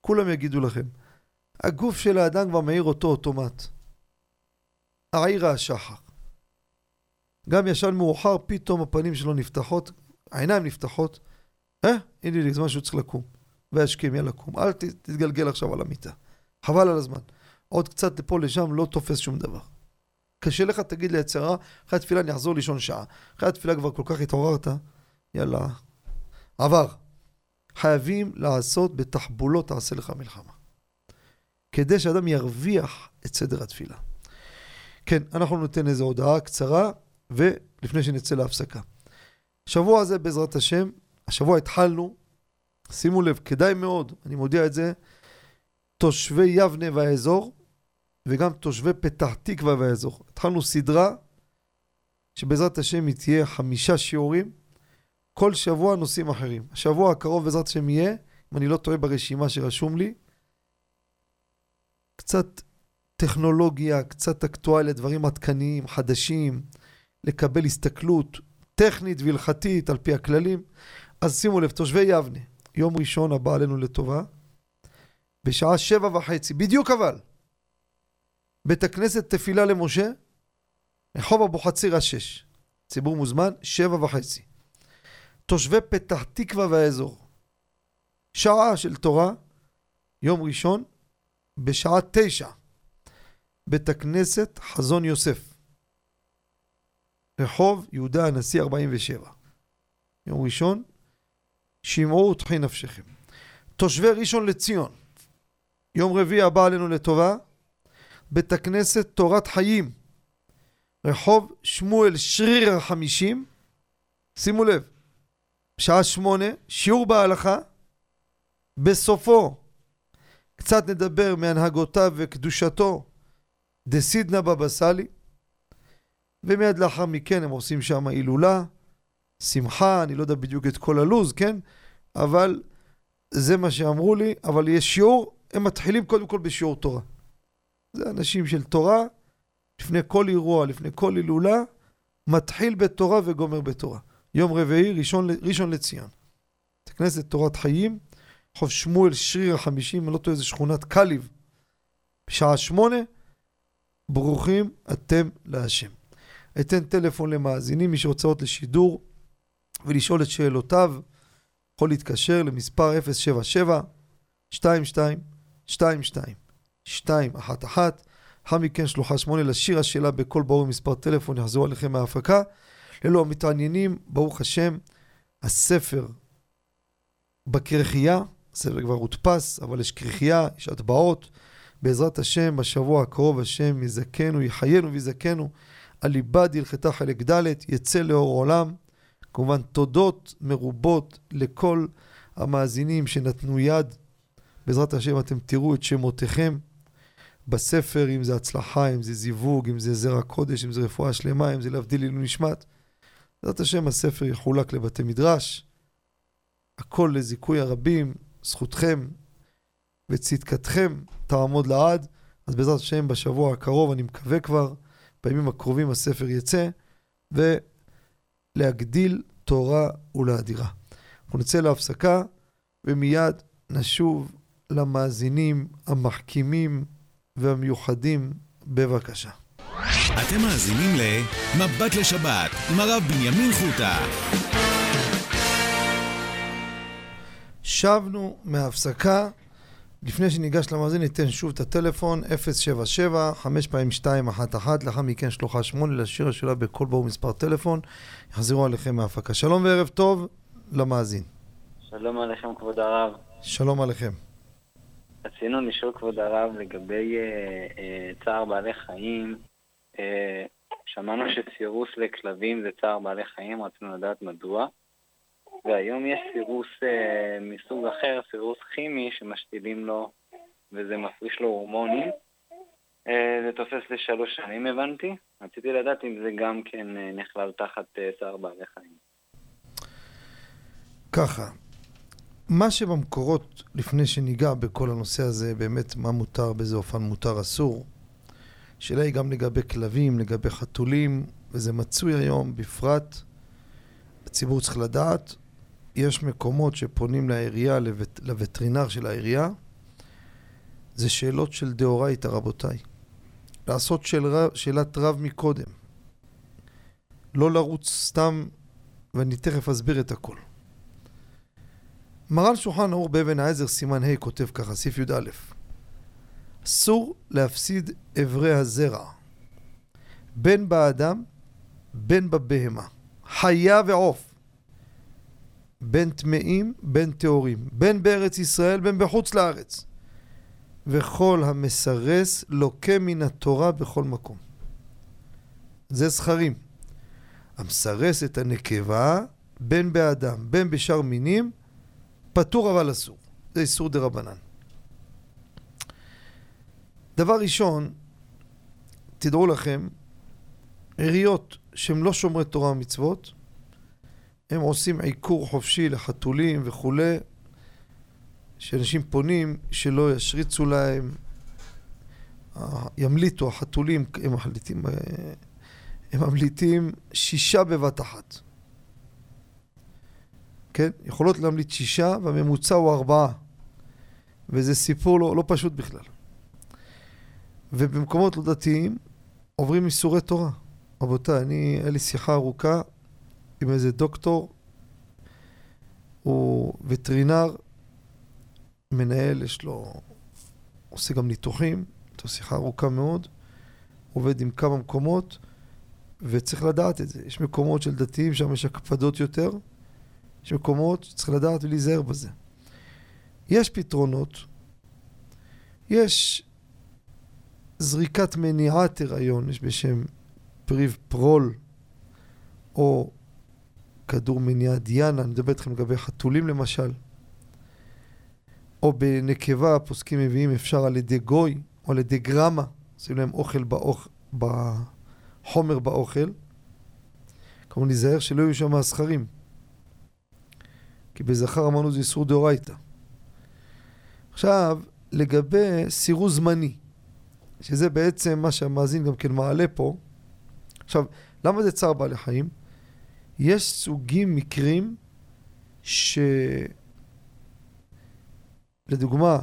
כולם יגידו לכם. הגוף של האדם כבר מעיר אותו אוטומט. העירה השחר. גם ישן מאוחר, פתאום הפנים שלו נפתחות, העיניים נפתחות. אה, הנה לי זמן שהוא צריך לקום. וישכים, יאללה קום. אל תתגלגל עכשיו על המיטה. חבל על הזמן. עוד קצת לפה לשם לא תופס שום דבר. קשה לך, תגיד ליצרה, אחרי התפילה אני אחזור לישון שעה. אחרי התפילה כבר כל כך התעוררת, יאללה, עבר. חייבים לעשות בתחבולות תעשה לך מלחמה. כדי שאדם ירוויח את סדר התפילה. כן, אנחנו ניתן איזו הודעה קצרה, ולפני שנצא להפסקה. השבוע הזה, בעזרת השם, השבוע התחלנו, שימו לב, כדאי מאוד, אני מודיע את זה, תושבי יבנה והאזור, וגם תושבי פתח תקווה והאזור. התחלנו סדרה שבעזרת השם היא תהיה חמישה שיעורים, כל שבוע נושאים אחרים. השבוע הקרוב בעזרת השם יהיה, אם אני לא טועה ברשימה שרשום לי, קצת טכנולוגיה, קצת אקטואליה, דברים עדכניים, חדשים, לקבל הסתכלות טכנית והלכתית על פי הכללים. אז שימו לב, תושבי יבנה, יום ראשון הבא עלינו לטובה, בשעה שבע וחצי, בדיוק אבל, בית הכנסת תפילה למשה, רחוב אבוחצירא שש. ציבור מוזמן, שבע וחצי. תושבי פתח תקווה והאזור. שעה של תורה, יום ראשון, בשעה תשע. בית הכנסת חזון יוסף. רחוב יהודה הנשיא 47. יום ראשון, שמעו ותחי נפשכם. תושבי ראשון לציון, יום רביעי הבא עלינו לטובה, בית הכנסת תורת חיים, רחוב שמואל שריר החמישים, שימו לב, שעה שמונה, שיעור בהלכה, בסופו קצת נדבר מהנהגותיו וקדושתו דסידנא בבא סאלי, ומיד לאחר מכן הם עושים שם הילולה, שמחה, אני לא יודע בדיוק את כל הלו"ז, כן? אבל זה מה שאמרו לי, אבל יש שיעור, הם מתחילים קודם כל בשיעור תורה. זה אנשים של תורה, לפני כל אירוע, לפני כל הילולה, מתחיל בתורה וגומר בתורה. יום רביעי, ראשון, ראשון לציון. בית כנסת תורת חיים, חוב שמואל שריר החמישים, אני לא טועה, איזה שכונת קליב. בשעה שמונה, ברוכים אתם להשם. אתן טלפון למאזינים, מי שרוצה עוד לשידור ולשאול את שאלותיו, יכול להתקשר למספר 077 22 22 211 לאחר מכן שלוחה שמונה לשיר השאלה בקול ברור מספר טלפון יחזור עליכם מההפקה. ללא המתעניינים, ברוך השם, הספר בכרכייה, הספר כבר הודפס, אבל יש כרכייה, יש הטבעות. בעזרת השם, בשבוע הקרוב השם יזכנו, יחיינו ויזכנו. על ליבד הלכתה חלק ד', יצא לאור עולם. כמובן, תודות מרובות לכל המאזינים שנתנו יד. בעזרת השם אתם תראו את שמותיכם בספר, אם זה הצלחה, אם זה זיווג, אם זה זרע קודש, אם זה רפואה שלמה, אם זה להבדיל עילוי נשמת. בעזרת השם הספר יחולק לבתי מדרש. הכל לזיכוי הרבים, זכותכם וצדקתכם תעמוד לעד. אז בעזרת השם בשבוע הקרוב, אני מקווה כבר, בימים הקרובים הספר יצא, ולהגדיל תורה ולאדירה. אנחנו נצא להפסקה, ומיד נשוב למאזינים המחכימים והמיוחדים, בבקשה. אתם מאזינים ל"מבט לשבת" עם הרב בנימין חוטה. שבנו מההפסקה. לפני שניגש למאזין, ניתן שוב את הטלפון, 077 5 פעמים 211 לאחר מכן שלוחה 8 לשיר השאלה בכל ברור מספר טלפון. יחזרו עליכם מההפקה. שלום וערב טוב למאזין. שלום עליכם, כבוד הרב. שלום עליכם. רצינו לשאול, כבוד הרב, לגבי אה, אה, צער בעלי חיים. אה, שמענו שצירוס לכלבים זה צער בעלי חיים, רצינו לדעת מדוע. והיום יש סירוס אה, מסוג אחר, סירוס כימי, שמשתילים לו, וזה מפריש לו הורמונים. אה, זה תופס לשלוש שנים, הבנתי. רציתי לדעת אם זה גם כן אה, נכלל תחת אה, צער בעלי חיים. ככה, מה שבמקורות, לפני שניגע בכל הנושא הזה, באמת מה מותר, באיזה אופן מותר, אסור. השאלה היא גם לגבי כלבים, לגבי חתולים, וזה מצוי היום, בפרט, הציבור צריך לדעת, יש מקומות שפונים לעירייה, לווט, לווטרינר של העירייה, זה שאלות של דאורייתא, רבותיי. לעשות רב, שאלת רב מקודם. לא לרוץ סתם, ואני תכף אסביר את הכל. מרן שולחן ערוך באבן העזר, סימן ה', כותב ככה, סעיף י"א: אסור להפסיד אברי הזרע, בין באדם, בין בבהמה, חיה ועוף, בין טמאים, בין טהורים, בין בארץ ישראל, בין בחוץ לארץ. וכל המסרס לוקה מן התורה בכל מקום. זה זכרים. המסרס את הנקבה, בין באדם, בין בשאר מינים, פטור אבל אסור. זה איסור דה רבנן. דבר ראשון, תדעו לכם, עיריות שהן לא שומרי תורה ומצוות, הם עושים עיקור חופשי לחתולים וכולי, שאנשים פונים שלא ישריצו להם, ימליטו, החתולים, הם מחליטים, הם ממליטים שישה בבת אחת. כן? יכולות להמליט שישה והממוצע הוא ארבעה. וזה סיפור לא, לא פשוט בכלל. ובמקומות לא דתיים עוברים איסורי תורה. רבותיי, אני, היה לי שיחה ארוכה עם איזה דוקטור, הוא וטרינר, מנהל, יש לו, עושה גם ניתוחים, זו שיחה ארוכה מאוד, עובד עם כמה מקומות, וצריך לדעת את זה. יש מקומות של דתיים, שם יש הקפדות יותר, יש מקומות שצריך לדעת ולהיזהר בזה. יש פתרונות, יש זריקת מניעת הריון, יש בשם פריב פרול, או כדור מניעת דיאנה, אני מדבר איתכם לגבי חתולים למשל, או בנקבה, הפוסקים מביאים אפשר על ידי גוי, או על ידי גרמה, עושים להם אוכל באוכ... בחומר באוכל. כמובן להיזהר שלא יהיו שם הזכרים. כי בזכר אמרנו זה איסור דאורייתא. עכשיו, לגבי סירוס זמני, שזה בעצם מה שהמאזין גם כן מעלה פה. עכשיו, למה זה צער בעלי חיים? יש סוגים, מקרים, ש... לדוגמה,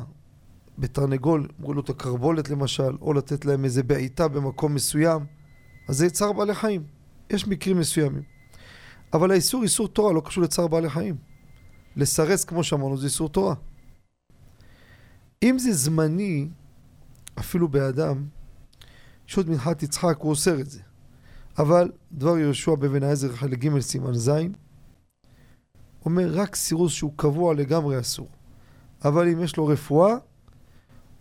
בתרנגול, אמרו לו את הקרבולת למשל, או לתת להם איזה בעיטה במקום מסוים, אז זה צער בעלי חיים. יש מקרים מסוימים. אבל האיסור, איסור תורה, לא קשור לצער בעלי חיים. לסרס, כמו שאמרנו, זה איסור תורה. אם זה זמני, אפילו באדם, יש עוד מנחת יצחק, הוא אוסר את זה. אבל דבר יהושע בבן העזר חלק ג' סימן ז', אומר רק סירוס שהוא קבוע לגמרי אסור. אבל אם יש לו רפואה,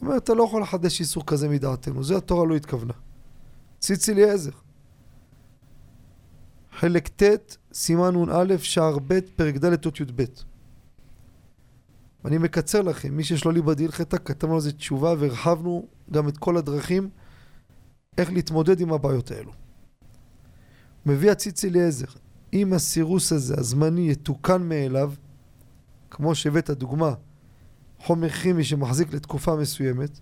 אומר אתה לא יכול לחדש איסור כזה מדעתנו, זה התורה לא התכוונה. ציצי אליעזר. חלק ט', סימן נ"א, שער ב', פרק ד', אות י"ב. ואני מקצר לכם, מי שיש לו ליבא דהלכתא, כתבנו על זה תשובה והרחבנו גם את כל הדרכים איך להתמודד עם הבעיות האלו. מביא הציצי אליעזר, אם הסירוס הזה, הזמני, יתוקן מאליו, כמו שהבאת דוגמה, חומר כימי שמחזיק לתקופה מסוימת,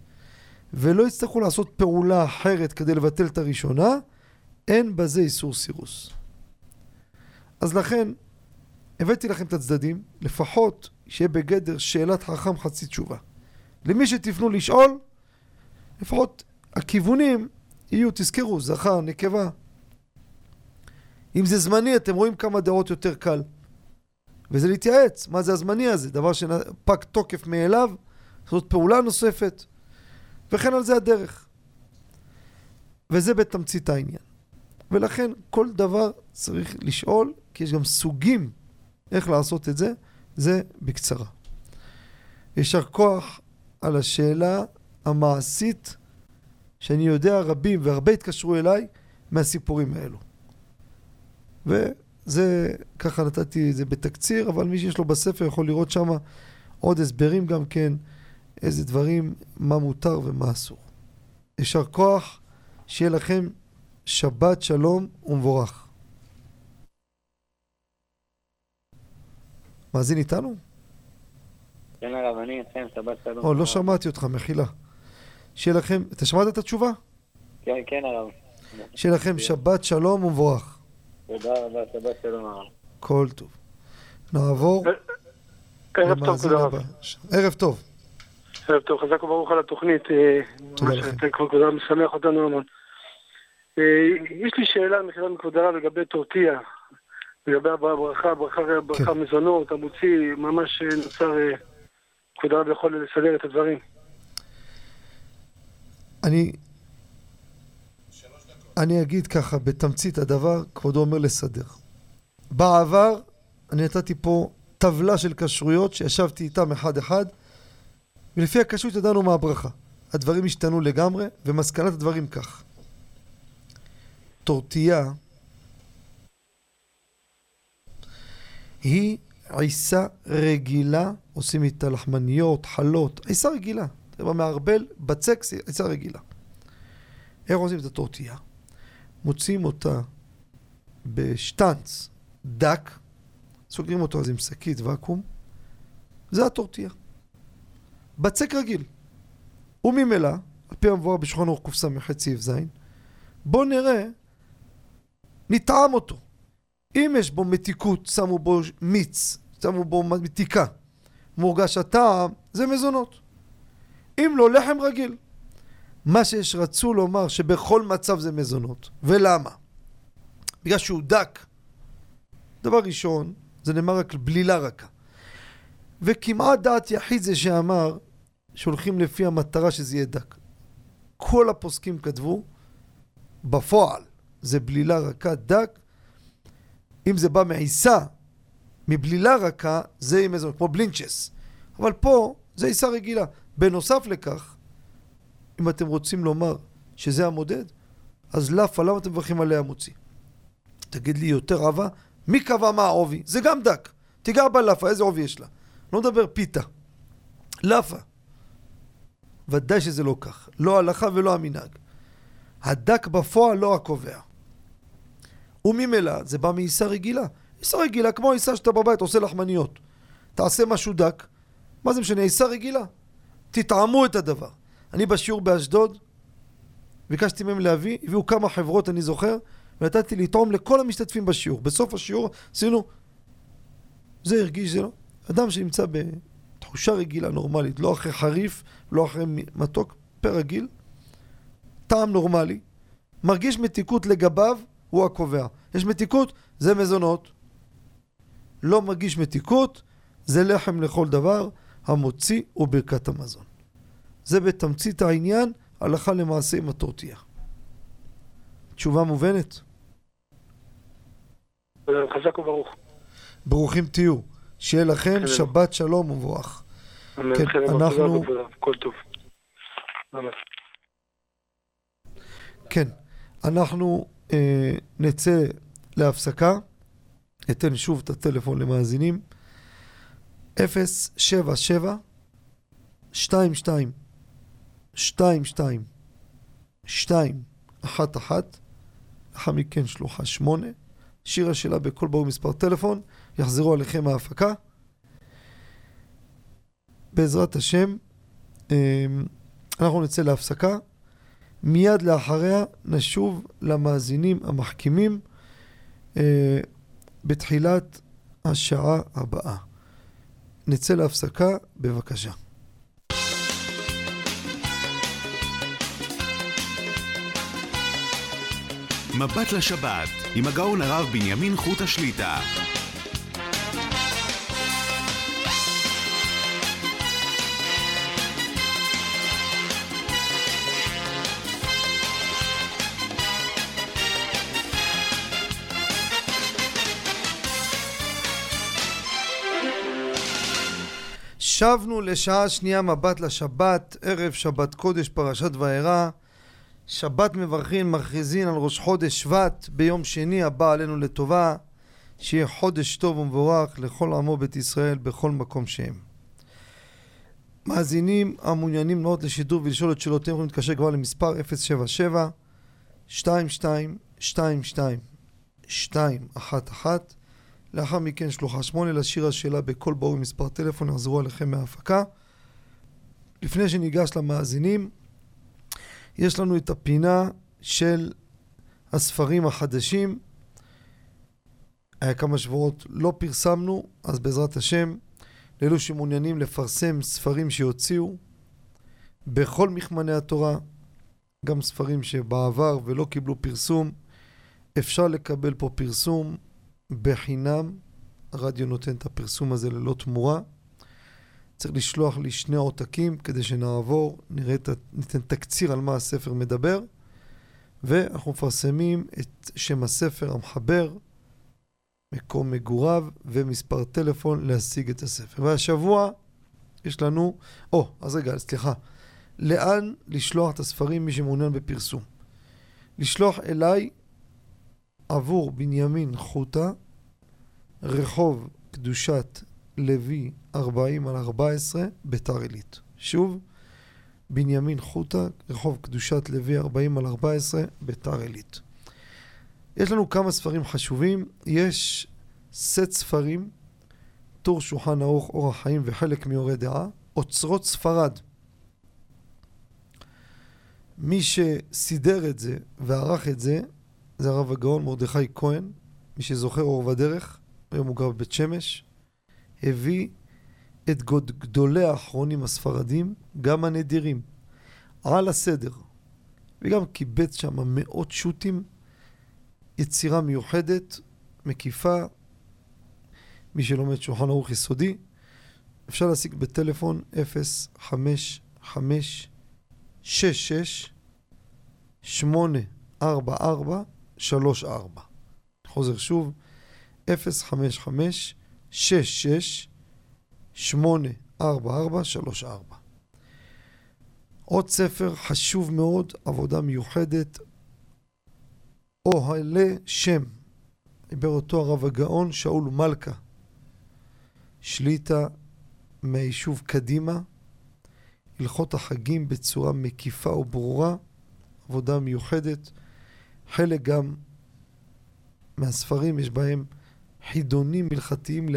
ולא יצטרכו לעשות פעולה אחרת כדי לבטל את הראשונה, אין בזה איסור סירוס. אז לכן, הבאתי לכם את הצדדים, לפחות שיהיה בגדר שאלת חכם חצי תשובה. למי שתפנו לשאול, לפחות הכיוונים יהיו, תזכרו, זכר, נקבה. אם זה זמני, אתם רואים כמה דעות יותר קל. וזה להתייעץ, מה זה הזמני הזה? דבר שפג תוקף מאליו, זאת פעולה נוספת, וכן על זה הדרך. וזה בתמצית העניין. ולכן כל דבר צריך לשאול, כי יש גם סוגים איך לעשות את זה, זה בקצרה. יישר כוח על השאלה המעשית, שאני יודע רבים והרבה התקשרו אליי מהסיפורים האלו. וזה, ככה נתתי את זה בתקציר, אבל מי שיש לו בספר יכול לראות שם עוד הסברים גם כן, איזה דברים, מה מותר ומה אסור. יישר כוח, שיהיה לכם שבת שלום ומבורך. מאזין איתנו? כן הרב, אני אסיים שבת שלום. או, לא שמעתי אותך, מחילה. שיהיה לכם, אתה שמעת את התשובה? כן, כן הרב. שיהיה לכם שבת שלום ומבורך. תודה רבה, שבת שלום הרב. כל טוב. נעבור ערב טוב, תודה רבה. ערב טוב. ערב טוב, חזק וברוך על התוכנית. אה, תודה לכם. כבוד משמח אותנו המון. אה, יש לי שאלה מחילה מכבוד הרב לגבי טורטיה. לגבי הברכה, ברכה, ברכה כן. מזונות, המוציא, ממש אה, נוצר, אה, כבוד הרב יכול לסדר את הדברים. אני... אני אגיד ככה, בתמצית הדבר, כבודו אומר לסדר. בעבר, אני נתתי פה טבלה של כשרויות שישבתי איתם אחד-אחד, ולפי הכשרות ידענו מה הברכה. הדברים השתנו לגמרי, ומסקנת הדברים כך. טורטיה היא עיסה רגילה, עושים איתה לחמניות, חלות, עיסה רגילה. אתה מערבל, בצק, זה עיסה רגילה. איך עושים את הטורטיה? מוציאים אותה בשטנץ דק, סוגרים אותו אז עם שקית ואקום, זה הטורטיה. בצק רגיל. וממילא, על פי המבואר בשולחן ערוך קס"ח סעיף ז', בואו נראה, נטעם אותו. אם יש בו מתיקות, שמו בו מיץ, שמו בו מתיקה, מורגש הטעם, זה מזונות. אם לא, לחם רגיל. מה שיש רצו לומר שבכל מצב זה מזונות. ולמה? בגלל שהוא דק. דבר ראשון, זה נאמר רק בלילה רכה. וכמעט דעת יחיד זה שאמר שהולכים לפי המטרה שזה יהיה דק. כל הפוסקים כתבו, בפועל זה בלילה רכה דק. אם זה בא מעיסה, מבלילה רכה, זה עם איזה, כמו בלינצ'ס. אבל פה זה עיסה רגילה. בנוסף לכך, אם אתם רוצים לומר שזה המודד, אז לאפה, למה אתם מברכים עליה מוציא? תגיד לי יותר עבה, מי קבע מה העובי? זה גם דק. תיגע בלאפה, איזה עובי יש לה? לא מדבר פיתה. לאפה. ודאי שזה לא כך. לא ההלכה ולא המנהג. הדק בפועל לא הקובע. וממילא זה בא מעיסה רגילה. עיסה רגילה, כמו עיסה שאתה בבית עושה לחמניות. תעשה משהו דק, מה זה משנה? עיסה רגילה. תטעמו את הדבר. אני בשיעור באשדוד, ביקשתי מהם להביא, הביאו כמה חברות, אני זוכר, ונתתי לטעום לכל המשתתפים בשיעור. בסוף השיעור עשינו, זה הרגיש, זה לא. אדם שנמצא בתחושה רגילה, נורמלית, לא אחרי חריף, לא אחרי מתוק, פרגיל, טעם נורמלי, מרגיש מתיקות לגביו, הוא הקובע. יש מתיקות, זה מזונות. לא מרגיש מתיקות, זה לחם לכל דבר, המוציא הוא ברכת המזון. זה בתמצית העניין, הלכה למעשה עם הטורטיה. תשובה מובנת? חזק וברוך. ברוכים תהיו. שיהיה לכם. שבת שלום ומבורך. כן, אנחנו-. כל טוב. כן, אנחנו אה, נצא להפסקה. אתן שוב את הטלפון למאזינים. 077 22 22 2 1 1 לאחר מכן שלוחה 8 שיר השאלה בכל ברור מספר טלפון. יחזרו עליכם ההפקה. בעזרת השם אה, אנחנו נצא להפסקה. מיד לאחריה נשוב למאזינים המחכימים אה, בתחילת השעה הבאה. נצא להפסקה, בבקשה. מבט לשבת, עם הגאון הרב בנימין חוט השליטה. שבנו לשעה שנייה מבט לשבת, ערב שבת קודש פרשת וארא. שבת מברכים, מכריזין על ראש חודש שבט ביום שני הבא עלינו לטובה. שיהיה חודש טוב ומבורך לכל עמו בית ישראל בכל מקום שהם. מאזינים המעוניינים לעלות לשידור ולשאול את שאלותיהם יכולים להתקשר כבר למספר 077 22 22 211 לאחר מכן שלוחה שמונה לשיר השאלה בקול ברור מספר טלפון יחזרו עליכם מההפקה. לפני שניגש למאזינים, יש לנו את הפינה של הספרים החדשים. היה כמה שבועות לא פרסמנו, אז בעזרת השם, לאלו שמעוניינים לפרסם ספרים שיוציאו בכל מכמני התורה, גם ספרים שבעבר ולא קיבלו פרסום, אפשר לקבל פה פרסום בחינם. הרדיו נותן את הפרסום הזה ללא תמורה. צריך לשלוח לי שני עותקים כדי שנעבור, נראה ניתן תקציר על מה הספר מדבר, ואנחנו מפרסמים את שם הספר, המחבר, מקום מגוריו ומספר טלפון להשיג את הספר. והשבוע יש לנו, או, אז רגע, סליחה, לאן לשלוח את הספרים מי שמעוניין בפרסום? לשלוח אליי עבור בנימין חוטה, רחוב קדושת לוי 40 על 14, ביתר עילית. שוב, בנימין חוטה, רחוב קדושת לוי 40 על 14, ביתר עילית. יש לנו כמה ספרים חשובים. יש סט ספרים, טור שולחן ערוך, אורח חיים וחלק מאורי דעה, אוצרות ספרד. מי שסידר את זה וערך את זה, זה הרב הגאון מרדכי כהן, מי שזוכר אור ודרך, היום הוא גר בבית שמש, הביא את גדולי האחרונים הספרדים, גם הנדירים, על הסדר, וגם קיבץ שם מאות שו"תים, יצירה מיוחדת, מקיפה, מי שלומד שולחן ערוך יסודי, אפשר להשיג בטלפון 055 66 844 34. חוזר שוב, 055 66 844 34. עוד ספר חשוב מאוד, עבודה מיוחדת, אוהלי שם. דיבר אותו הרב הגאון שאול מלכה. שליטה מהיישוב קדימה, הלכות החגים בצורה מקיפה וברורה, עבודה מיוחדת. חלק גם מהספרים יש בהם חידונים הלכתיים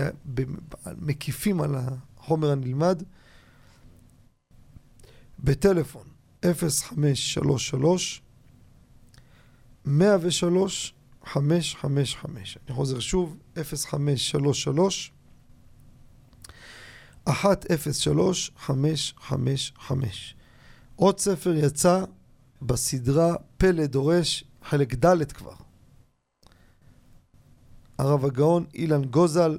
מקיפים על החומר הנלמד. בטלפון 0533 103 0533. אני חוזר שוב, 0533 103 555. עוד ספר יצא בסדרה פלא דורש, חלק ד' כבר. הרב הגאון אילן גוזל,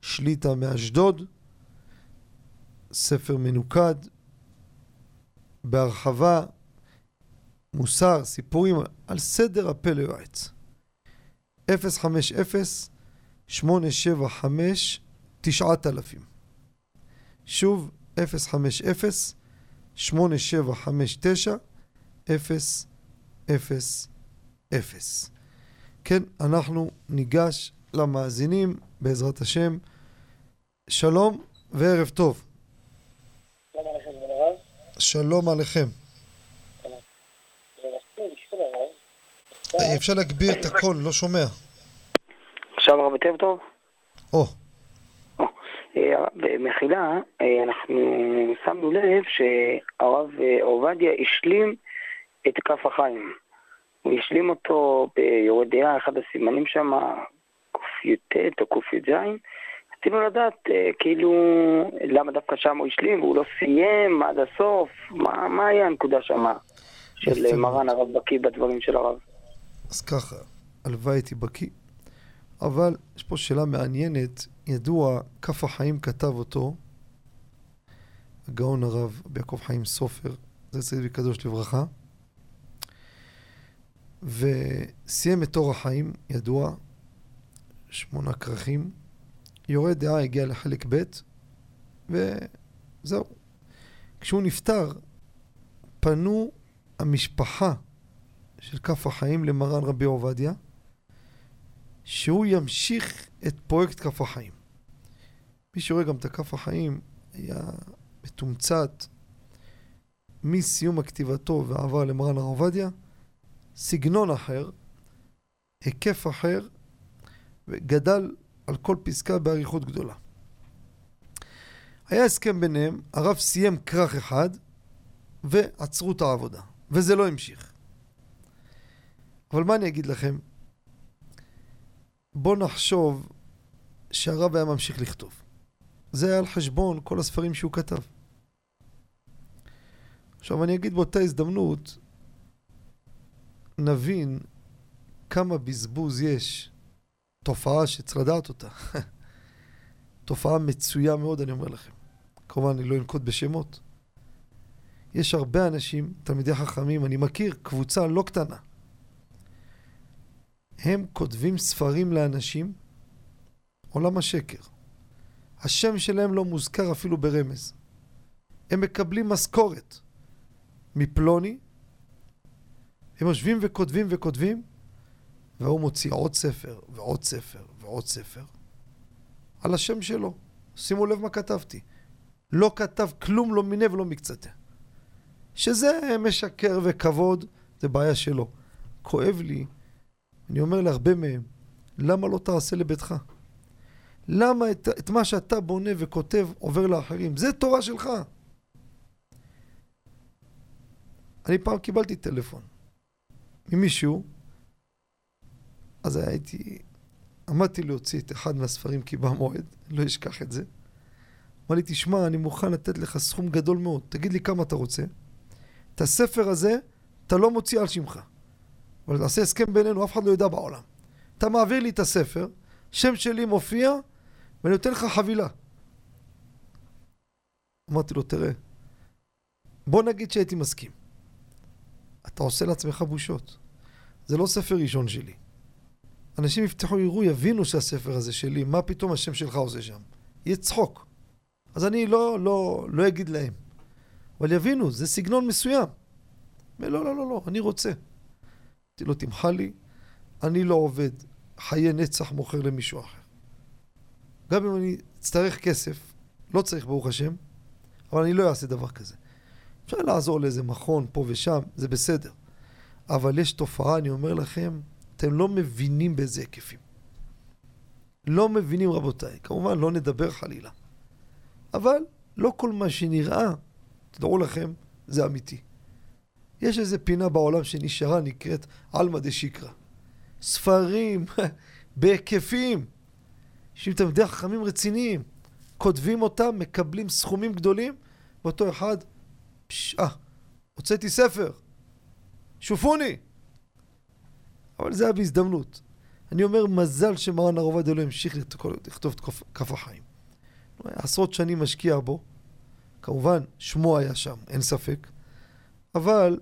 שליטה מאשדוד, ספר מנוקד, בהרחבה, מוסר, סיפורים על סדר הפלא יועץ. 050-875-9000 שוב, 050-8759-000 כן, אנחנו ניגש למאזינים, בעזרת השם. שלום וערב טוב. שלום עליכם. אפשר להגביר את הקול, לא שומע. עכשיו הרב יותר טוב? או, אה, במחילה, אה, אנחנו שמנו לב שהרב אה, עובדיה השלים את כף החיים. הוא השלים אותו ביורד דעה, אחד הסימנים שם, קי"ט או קי"ז. רצינו לדעת כאילו למה דווקא שם הוא השלים והוא לא סיים עד הסוף, מה, מה היה הנקודה שם של יפה מרן הרב בקיא בדברים של הרב? אז ככה, הלוואי הייתי בקיא. אבל יש פה שאלה מעניינת, ידוע, כף החיים כתב אותו, הגאון הרב יעקב חיים סופר, זה צדיק וקדוש לברכה, וסיים את אור החיים, ידוע, שמונה כרכים, יורד דעה הגיע לחלק ב', וזהו. כשהוא נפטר, פנו המשפחה של כף החיים למרן רבי עובדיה, שהוא ימשיך את פרויקט כף החיים. מי שרואה גם את הכף החיים היה מתומצת מסיום הכתיבתו ועבר למרן הרב עובדיה, סגנון אחר, היקף אחר, וגדל על כל פסקה באריכות גדולה. היה הסכם ביניהם, הרב סיים כרך אחד ועצרו את העבודה, וזה לא המשיך. אבל מה אני אגיד לכם? בואו נחשוב שהרב היה ממשיך לכתוב. זה היה על חשבון כל הספרים שהוא כתב. עכשיו אני אגיד באותה הזדמנות, נבין כמה בזבוז יש, תופעה שצריך לדעת אותה. תופעה מצויה מאוד, אני אומר לכם. כמובן, אני לא אנקוט בשמות. יש הרבה אנשים, תלמידי חכמים, אני מכיר קבוצה לא קטנה. הם כותבים ספרים לאנשים, עולם השקר. השם שלהם לא מוזכר אפילו ברמז. הם מקבלים משכורת מפלוני, הם יושבים וכותבים וכותבים, והוא מוציא עוד ספר ועוד ספר ועוד ספר על השם שלו. שימו לב מה כתבתי. לא כתב כלום, לא מיני ולא מקצתה. שזה משקר וכבוד, זה בעיה שלו. כואב לי, אני אומר להרבה מהם, למה לא תעשה לביתך? למה את, את מה שאתה בונה וכותב עובר לאחרים? זה תורה שלך. אני פעם קיבלתי טלפון ממישהו, אז הייתי, עמדתי להוציא את אחד מהספרים כי בא מועד, לא אשכח את זה. אמר לי, תשמע, אני מוכן לתת לך סכום גדול מאוד, תגיד לי כמה אתה רוצה. את הספר הזה, אתה לא מוציא על שמך. אבל נעשה הסכם בינינו, אף אחד לא ידע בעולם. אתה מעביר לי את הספר, שם שלי מופיע, ואני נותן לך חבילה. אמרתי לו, תראה, בוא נגיד שהייתי מסכים. אתה עושה לעצמך בושות. זה לא ספר ראשון שלי. אנשים יפתחו, יראו, יבינו שהספר הזה שלי, מה פתאום השם שלך עושה שם? יהיה צחוק. אז אני לא, לא, לא אגיד להם. אבל יבינו, זה סגנון מסוים. לא, לא, לא, לא, אני רוצה. אמרתי לו, תמחה לי, אני לא עובד, חיי נצח מוכר למישהו אחר. גם אם אני אצטרך כסף, לא צריך ברוך השם, אבל אני לא אעשה דבר כזה. אפשר לעזור לאיזה מכון פה ושם, זה בסדר. אבל יש תופעה, אני אומר לכם, אתם לא מבינים באיזה היקפים. לא מבינים רבותיי, כמובן לא נדבר חלילה. אבל לא כל מה שנראה, תדעו לכם, זה אמיתי. יש איזה פינה בעולם שנשארה, נקראת עלמא דשיקרא. ספרים בהיקפים. יושבים תלמידי חכמים רציניים, כותבים אותם, מקבלים סכומים גדולים, ואותו אחד, פש, אה, הוצאתי ספר, שופוני. אבל זה היה בהזדמנות. אני אומר, מזל שמרן הרב עובדיה לא המשיך לכתוב את כף החיים. עשרות שנים משקיע בו. כמובן, שמו היה שם, אין ספק. אבל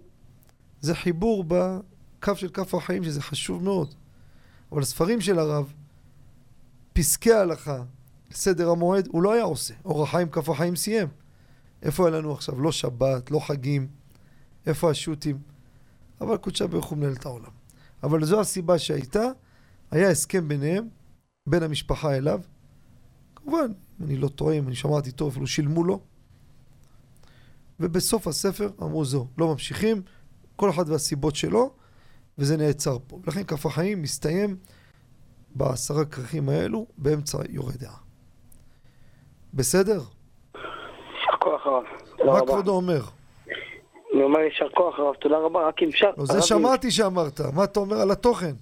זה חיבור בקו של כף החיים, שזה חשוב מאוד. אבל הספרים של הרב, פסקי ההלכה, סדר המועד, הוא לא היה עושה. אור החיים, כף החיים סיים. איפה היה לנו עכשיו? לא שבת, לא חגים. איפה השו"תים? אבל קודשה ברוך הוא מנהל את העולם. אבל זו הסיבה שהייתה, היה הסכם ביניהם, בין המשפחה אליו. כמובן, אני לא טועה, אם אני שמעתי טוב, אפילו שילמו לו. ובסוף הספר אמרו זהו, לא ממשיכים, כל אחד והסיבות שלו, וזה נעצר פה. ולכן כף החיים מסתיים בעשרה כרכים האלו, באמצע יורה דעה. בסדר? יישר כוח הרב. מה כבודו אומר? אני אומר יישר כוח הרב, תודה רבה, רק אם אפשר... לא, זה שמעתי שאמרת, מה אתה אומר על התוכן?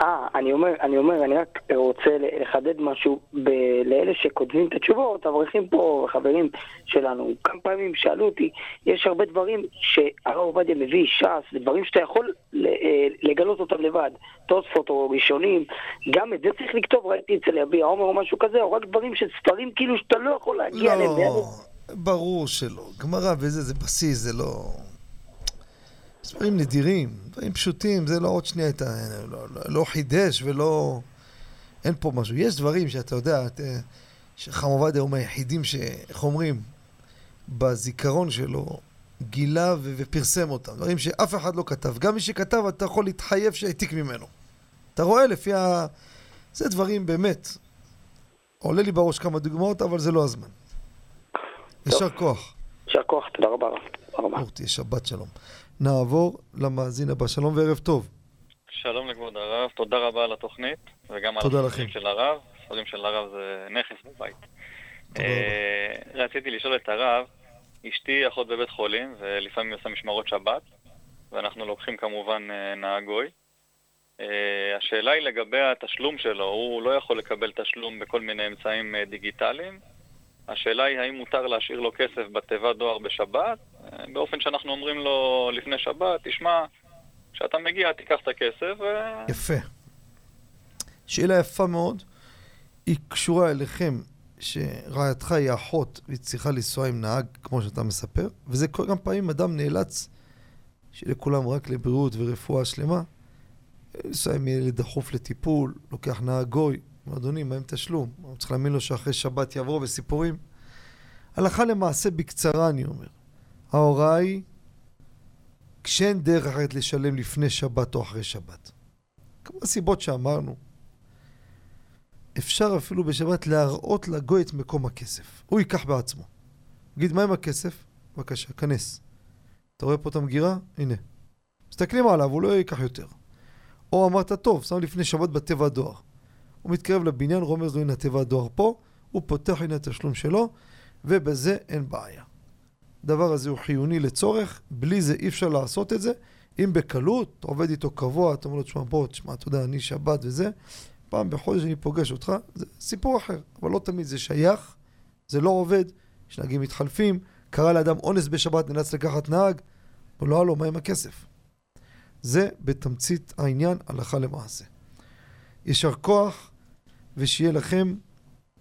אה, אני אומר, אני אומר, אני רק רוצה לחדד משהו ב- לאלה שכותבים את התשובות, אברכים פה, חברים שלנו, כמה פעמים שאלו אותי, יש הרבה דברים שהרב עובדיה מביא, ש"ס, דברים שאתה יכול אה, לגלות אותם לבד, תוספות או ראשונים, גם את זה צריך לכתוב, ראיתי אצל יביע עומר או משהו כזה, או רק דברים של ספרים כאילו שאתה לא יכול להגיע אליהם. לא, ברור שלא. גמרא וזה, זה בסיס, זה לא... דברים נדירים, דברים פשוטים, זה לא עוד שנייה, אתה לא, לא, לא חידש ולא... אין פה משהו. יש דברים שאתה יודע, את, שחם עובדיה הוא מהיחידים ש... איך אומרים? בזיכרון שלו גילה ו... ופרסם אותם. דברים שאף אחד לא כתב. גם מי שכתב, אתה יכול להתחייב שהעתיק ממנו. אתה רואה לפי ה... זה דברים באמת. עולה לי בראש כמה דוגמאות, אבל זה לא הזמן. יישר כוח. יישר כוח, תודה רבה. תודה רבה. תהיה שבת שלום. נעבור למאזין הבא. שלום וערב טוב. שלום לכבוד הרב, תודה רבה על התוכנית, וגם על הספרים של הרב. הספרים של הרב זה נכס בבית. אה, רציתי לשאול את הרב, אשתי אחות בבית חולים, ולפעמים היא עושה משמרות שבת, ואנחנו לוקחים כמובן אה, נהג גוי. אה, השאלה היא לגבי התשלום שלו, הוא לא יכול לקבל תשלום בכל מיני אמצעים דיגיטליים. השאלה היא האם מותר להשאיר לו כסף בתיבת דואר בשבת, באופן שאנחנו אומרים לו לפני שבת, תשמע, כשאתה מגיע תיקח את הכסף ו... יפה. שאלה יפה מאוד. היא קשורה אליכם, שרעייתך היא אחות והיא צריכה לנסוע עם נהג, כמו שאתה מספר, וזה קורה גם פעמים אדם נאלץ, שלכולם רק לבריאות ורפואה שלמה, לנסוע עם ילד דחוף לטיפול, לוקח נהג גוי, אדוני, מה עם תשלום? צריך להאמין לו שאחרי שבת יבוא וסיפורים. הלכה למעשה בקצרה, אני אומר. ההוראה היא כשאין דרך אחרת לשלם לפני שבת או אחרי שבת. כמו הסיבות שאמרנו. אפשר אפילו בשבת להראות לגוי את מקום הכסף. הוא ייקח בעצמו. יגיד, מה עם הכסף? בבקשה, כנס. אתה רואה פה את המגירה? הנה. מסתכלים עליו, הוא לא ייקח יותר. או אמרת, טוב, שם לפני שבת בתיבת דואר. הוא מתקרב לבניין, רומז לו, הנה תיבת דואר פה, הוא פותח, הנה התשלום שלו, ובזה אין בעיה. הדבר הזה הוא חיוני לצורך, בלי זה אי אפשר לעשות את זה. אם בקלות, אתה עובד איתו קבוע, אתה אומר לו, תשמע, בוא, תשמע, אתה יודע, אני שבת וזה, פעם בחודש אני פוגש אותך, זה סיפור אחר, אבל לא תמיד זה שייך, זה לא עובד, יש נהגים מתחלפים, קרה לאדם אונס בשבת, נאלץ לקחת נהג, ולא היה לו, מה עם הכסף? זה בתמצית העניין, הלכה למעשה. יישר כוח, ושיהיה לכם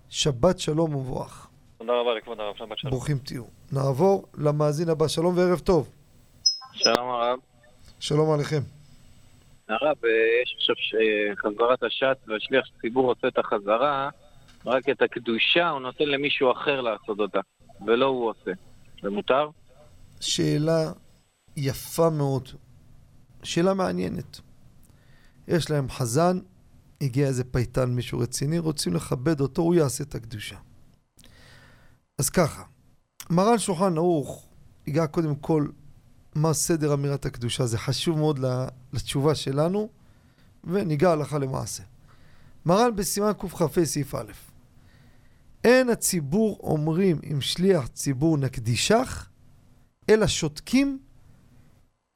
שבת שלום ומבורך. תודה רבה לכבוד הרב, שבת שלום. ברוכים תהיו. נעבור למאזין הבא, שלום וערב טוב. שלום הרב. שלום עליכם. הרב, אה, יש עכשיו חזרת השעת והשליח ציבור עושה את החזרה, רק את הקדושה הוא נותן למישהו אחר לעשות אותה, ולא הוא עושה. זה מותר? שאלה יפה מאוד. שאלה מעניינת. יש להם חזן, הגיע איזה פייטן, מישהו רציני, רוצים לכבד אותו, הוא יעשה את הקדושה. אז ככה, מרן שולחן ערוך ייגע קודם כל מה סדר אמירת הקדושה, זה חשוב מאוד לתשובה שלנו, וניגע הלכה למעשה. מרן בסימן קכ"ה סעיף א', אין הציבור אומרים אם שליח ציבור נקדישך, אלא שותקים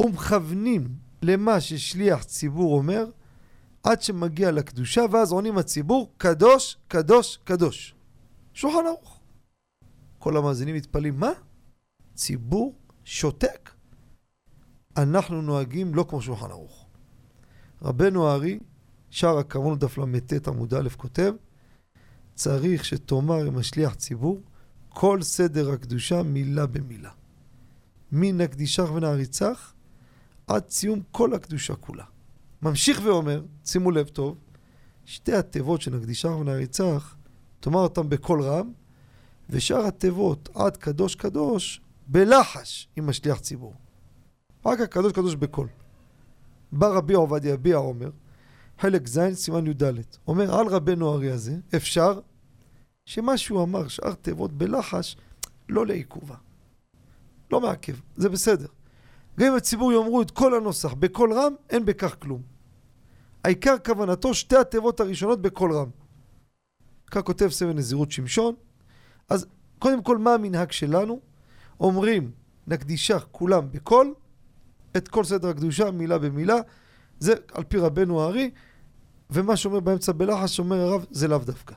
ומכוונים למה ששליח ציבור אומר, עד שמגיע לקדושה, ואז עונים הציבור, קדוש, קדוש, קדוש. שולחן ערוך. כל המאזינים מתפלאים, מה? ציבור שותק? אנחנו נוהגים לא כמו שולחן ערוך. רבנו הארי, שער הכרמון דף ל"ט עמוד א', כותב, צריך שתאמר עם השליח ציבור כל סדר הקדושה מילה במילה. מן הקדישך ונעריצך עד סיום כל הקדושה כולה. ממשיך ואומר, שימו לב טוב, שתי התיבות של הקדישך ונעריצך, תאמר אותם בקול רם, ושאר התיבות עד קדוש קדוש בלחש עם השליח ציבור. רק הקדוש קדוש בקול. בא רבי עובדיה ביע אומר, חלק ז' סימן י"ד, אומר על רבנו ארי הזה, אפשר שמה שהוא אמר, שאר תיבות בלחש, לא לעיכובה. לא מעכב, זה בסדר. גם אם הציבור יאמרו את כל הנוסח בקול רם, אין בכך כלום. העיקר כוונתו שתי התיבות הראשונות בקול רם. כך כותב סמל נזירות שמשון. אז קודם כל, מה המנהג שלנו? אומרים, נקדישה כולם בקול, את כל סדר הקדושה, מילה במילה. זה על פי רבנו הארי, ומה שאומר באמצע בלחש, אומר הרב, זה לאו דווקא.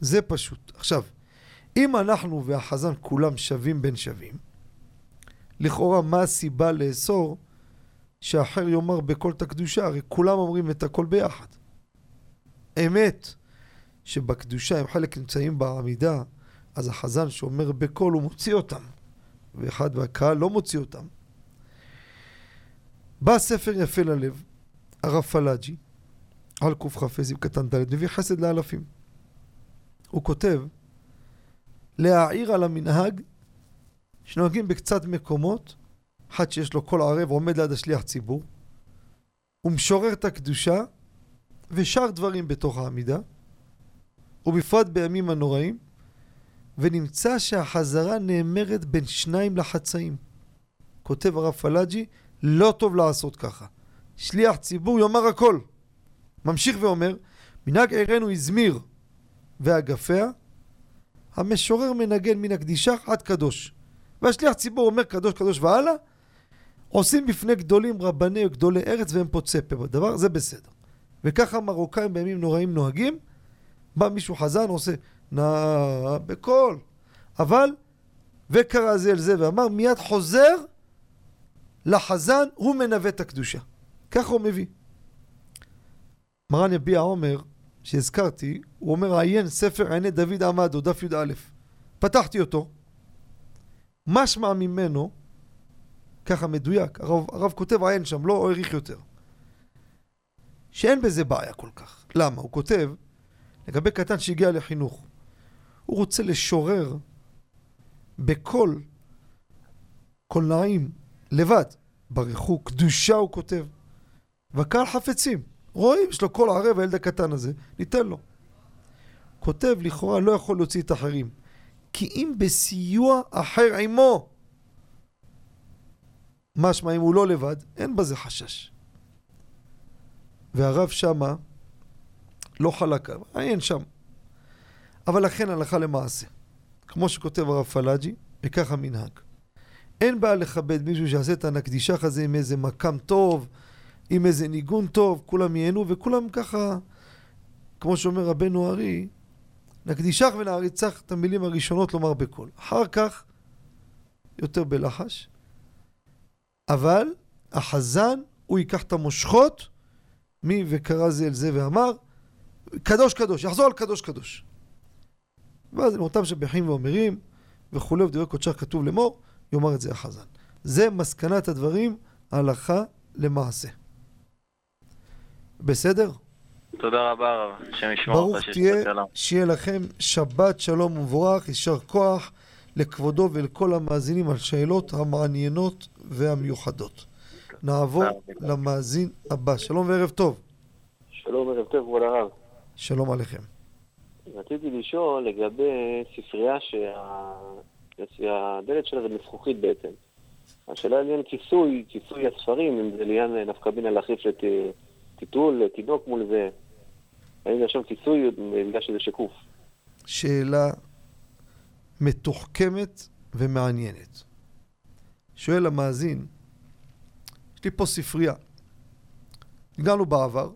זה פשוט. עכשיו, אם אנחנו והחזן כולם שווים בין שווים, לכאורה מה הסיבה לאסור שאחר יאמר בקול את הקדושה? הרי כולם אומרים את הכל ביחד. אמת שבקדושה הם חלק נמצאים בעמידה, אז החזן שאומר בקול הוא מוציא אותם, ואחד והקהל לא מוציא אותם. בא ספר יפה ללב, הרב פלאג'י, על קכ"ז קטן ד', מביא חסד לאלפים. הוא כותב, להעיר על המנהג שנוהגים בקצת מקומות, אחד שיש לו קול ערב עומד ליד השליח ציבור, הוא משורר את הקדושה ושאר דברים בתוך העמידה, ובפרט בימים הנוראים, ונמצא שהחזרה נאמרת בין שניים לחצאים. כותב הרב פלאג'י, לא טוב לעשות ככה. שליח ציבור יאמר הכל. ממשיך ואומר, מנהג עירנו הזמיר ואגפיה, המשורר מנגן מן הקדישה עד קדוש. והשליח ציבור אומר קדוש קדוש והלאה, עושים בפני גדולים רבני וגדולי ארץ והם פוצי פה בדבר, זה בסדר. וככה מרוקאים בימים נוראים נוהגים, בא מישהו חזן עושה נא בקול, אבל וקרא זה אל זה ואמר מיד חוזר לחזן הוא מנווט את הקדושה. ככה הוא מביא. מרן יביע עומר, שהזכרתי, הוא אומר עיין ספר עיני דוד עמדו, דף י"א. פתחתי אותו, משמע ממנו, ככה מדויק, הרב, הרב כותב עיין שם, לא האריך יותר, שאין בזה בעיה כל כך. למה? הוא כותב, לגבי קטן שהגיע לחינוך, הוא רוצה לשורר בקול קולנעים לבד, ברכו, קדושה הוא כותב. והקהל חפצים. רואים, יש לו קול ערב, הילד הקטן הזה, ניתן לו. כותב, לכאורה לא יכול להוציא את האחרים. כי אם בסיוע אחר עמו, משמע אם הוא לא לבד, אין בזה חשש. והרב שמה לא חלק, אין שם. אבל לכן הלכה למעשה. כמו שכותב הרב פלאג'י, וככה מנהג. אין בעיה לכבד מישהו שיעשה את הנקדישך הזה עם איזה מקם טוב, עם איזה ניגון טוב, כולם ייהנו, וכולם ככה, כמו שאומר רבנו ארי, נקדישך ונעריצך את המילים הראשונות לומר בקול. אחר כך, יותר בלחש. אבל החזן, הוא ייקח את המושכות, מי וקרא זה אל זה ואמר, קדוש קדוש, יחזור על קדוש קדוש. ואז אותם שבחים ואומרים, וכולי, ודברי קודשך כתוב לאמור, יאמר את זה החזן. זה מסקנת הדברים, הלכה למעשה. בסדר? תודה רבה רב, השם ישמור ברוך תהיה, שיהיה לכם שבת שלום ומבורך, יישר כוח לכבודו ולכל המאזינים על שאלות המעניינות והמיוחדות. נעבור למאזין הבא. שלום וערב טוב. שלום וערב טוב, כבוד הרב. שלום עליכם. רציתי לשאול לגבי ספרייה שהדלת שלה זה מזכוכית בעצם. השאלה לעניין כיסוי, כיסוי הספרים, אם זה לעניין נפקא בינה להחליף טיטול, תינוק מול זה. האם יש שם כיסוי בגלל שזה שקוף? שאלה מתוחכמת ומעניינת. שואל המאזין, יש לי פה ספרייה. הגענו בעבר,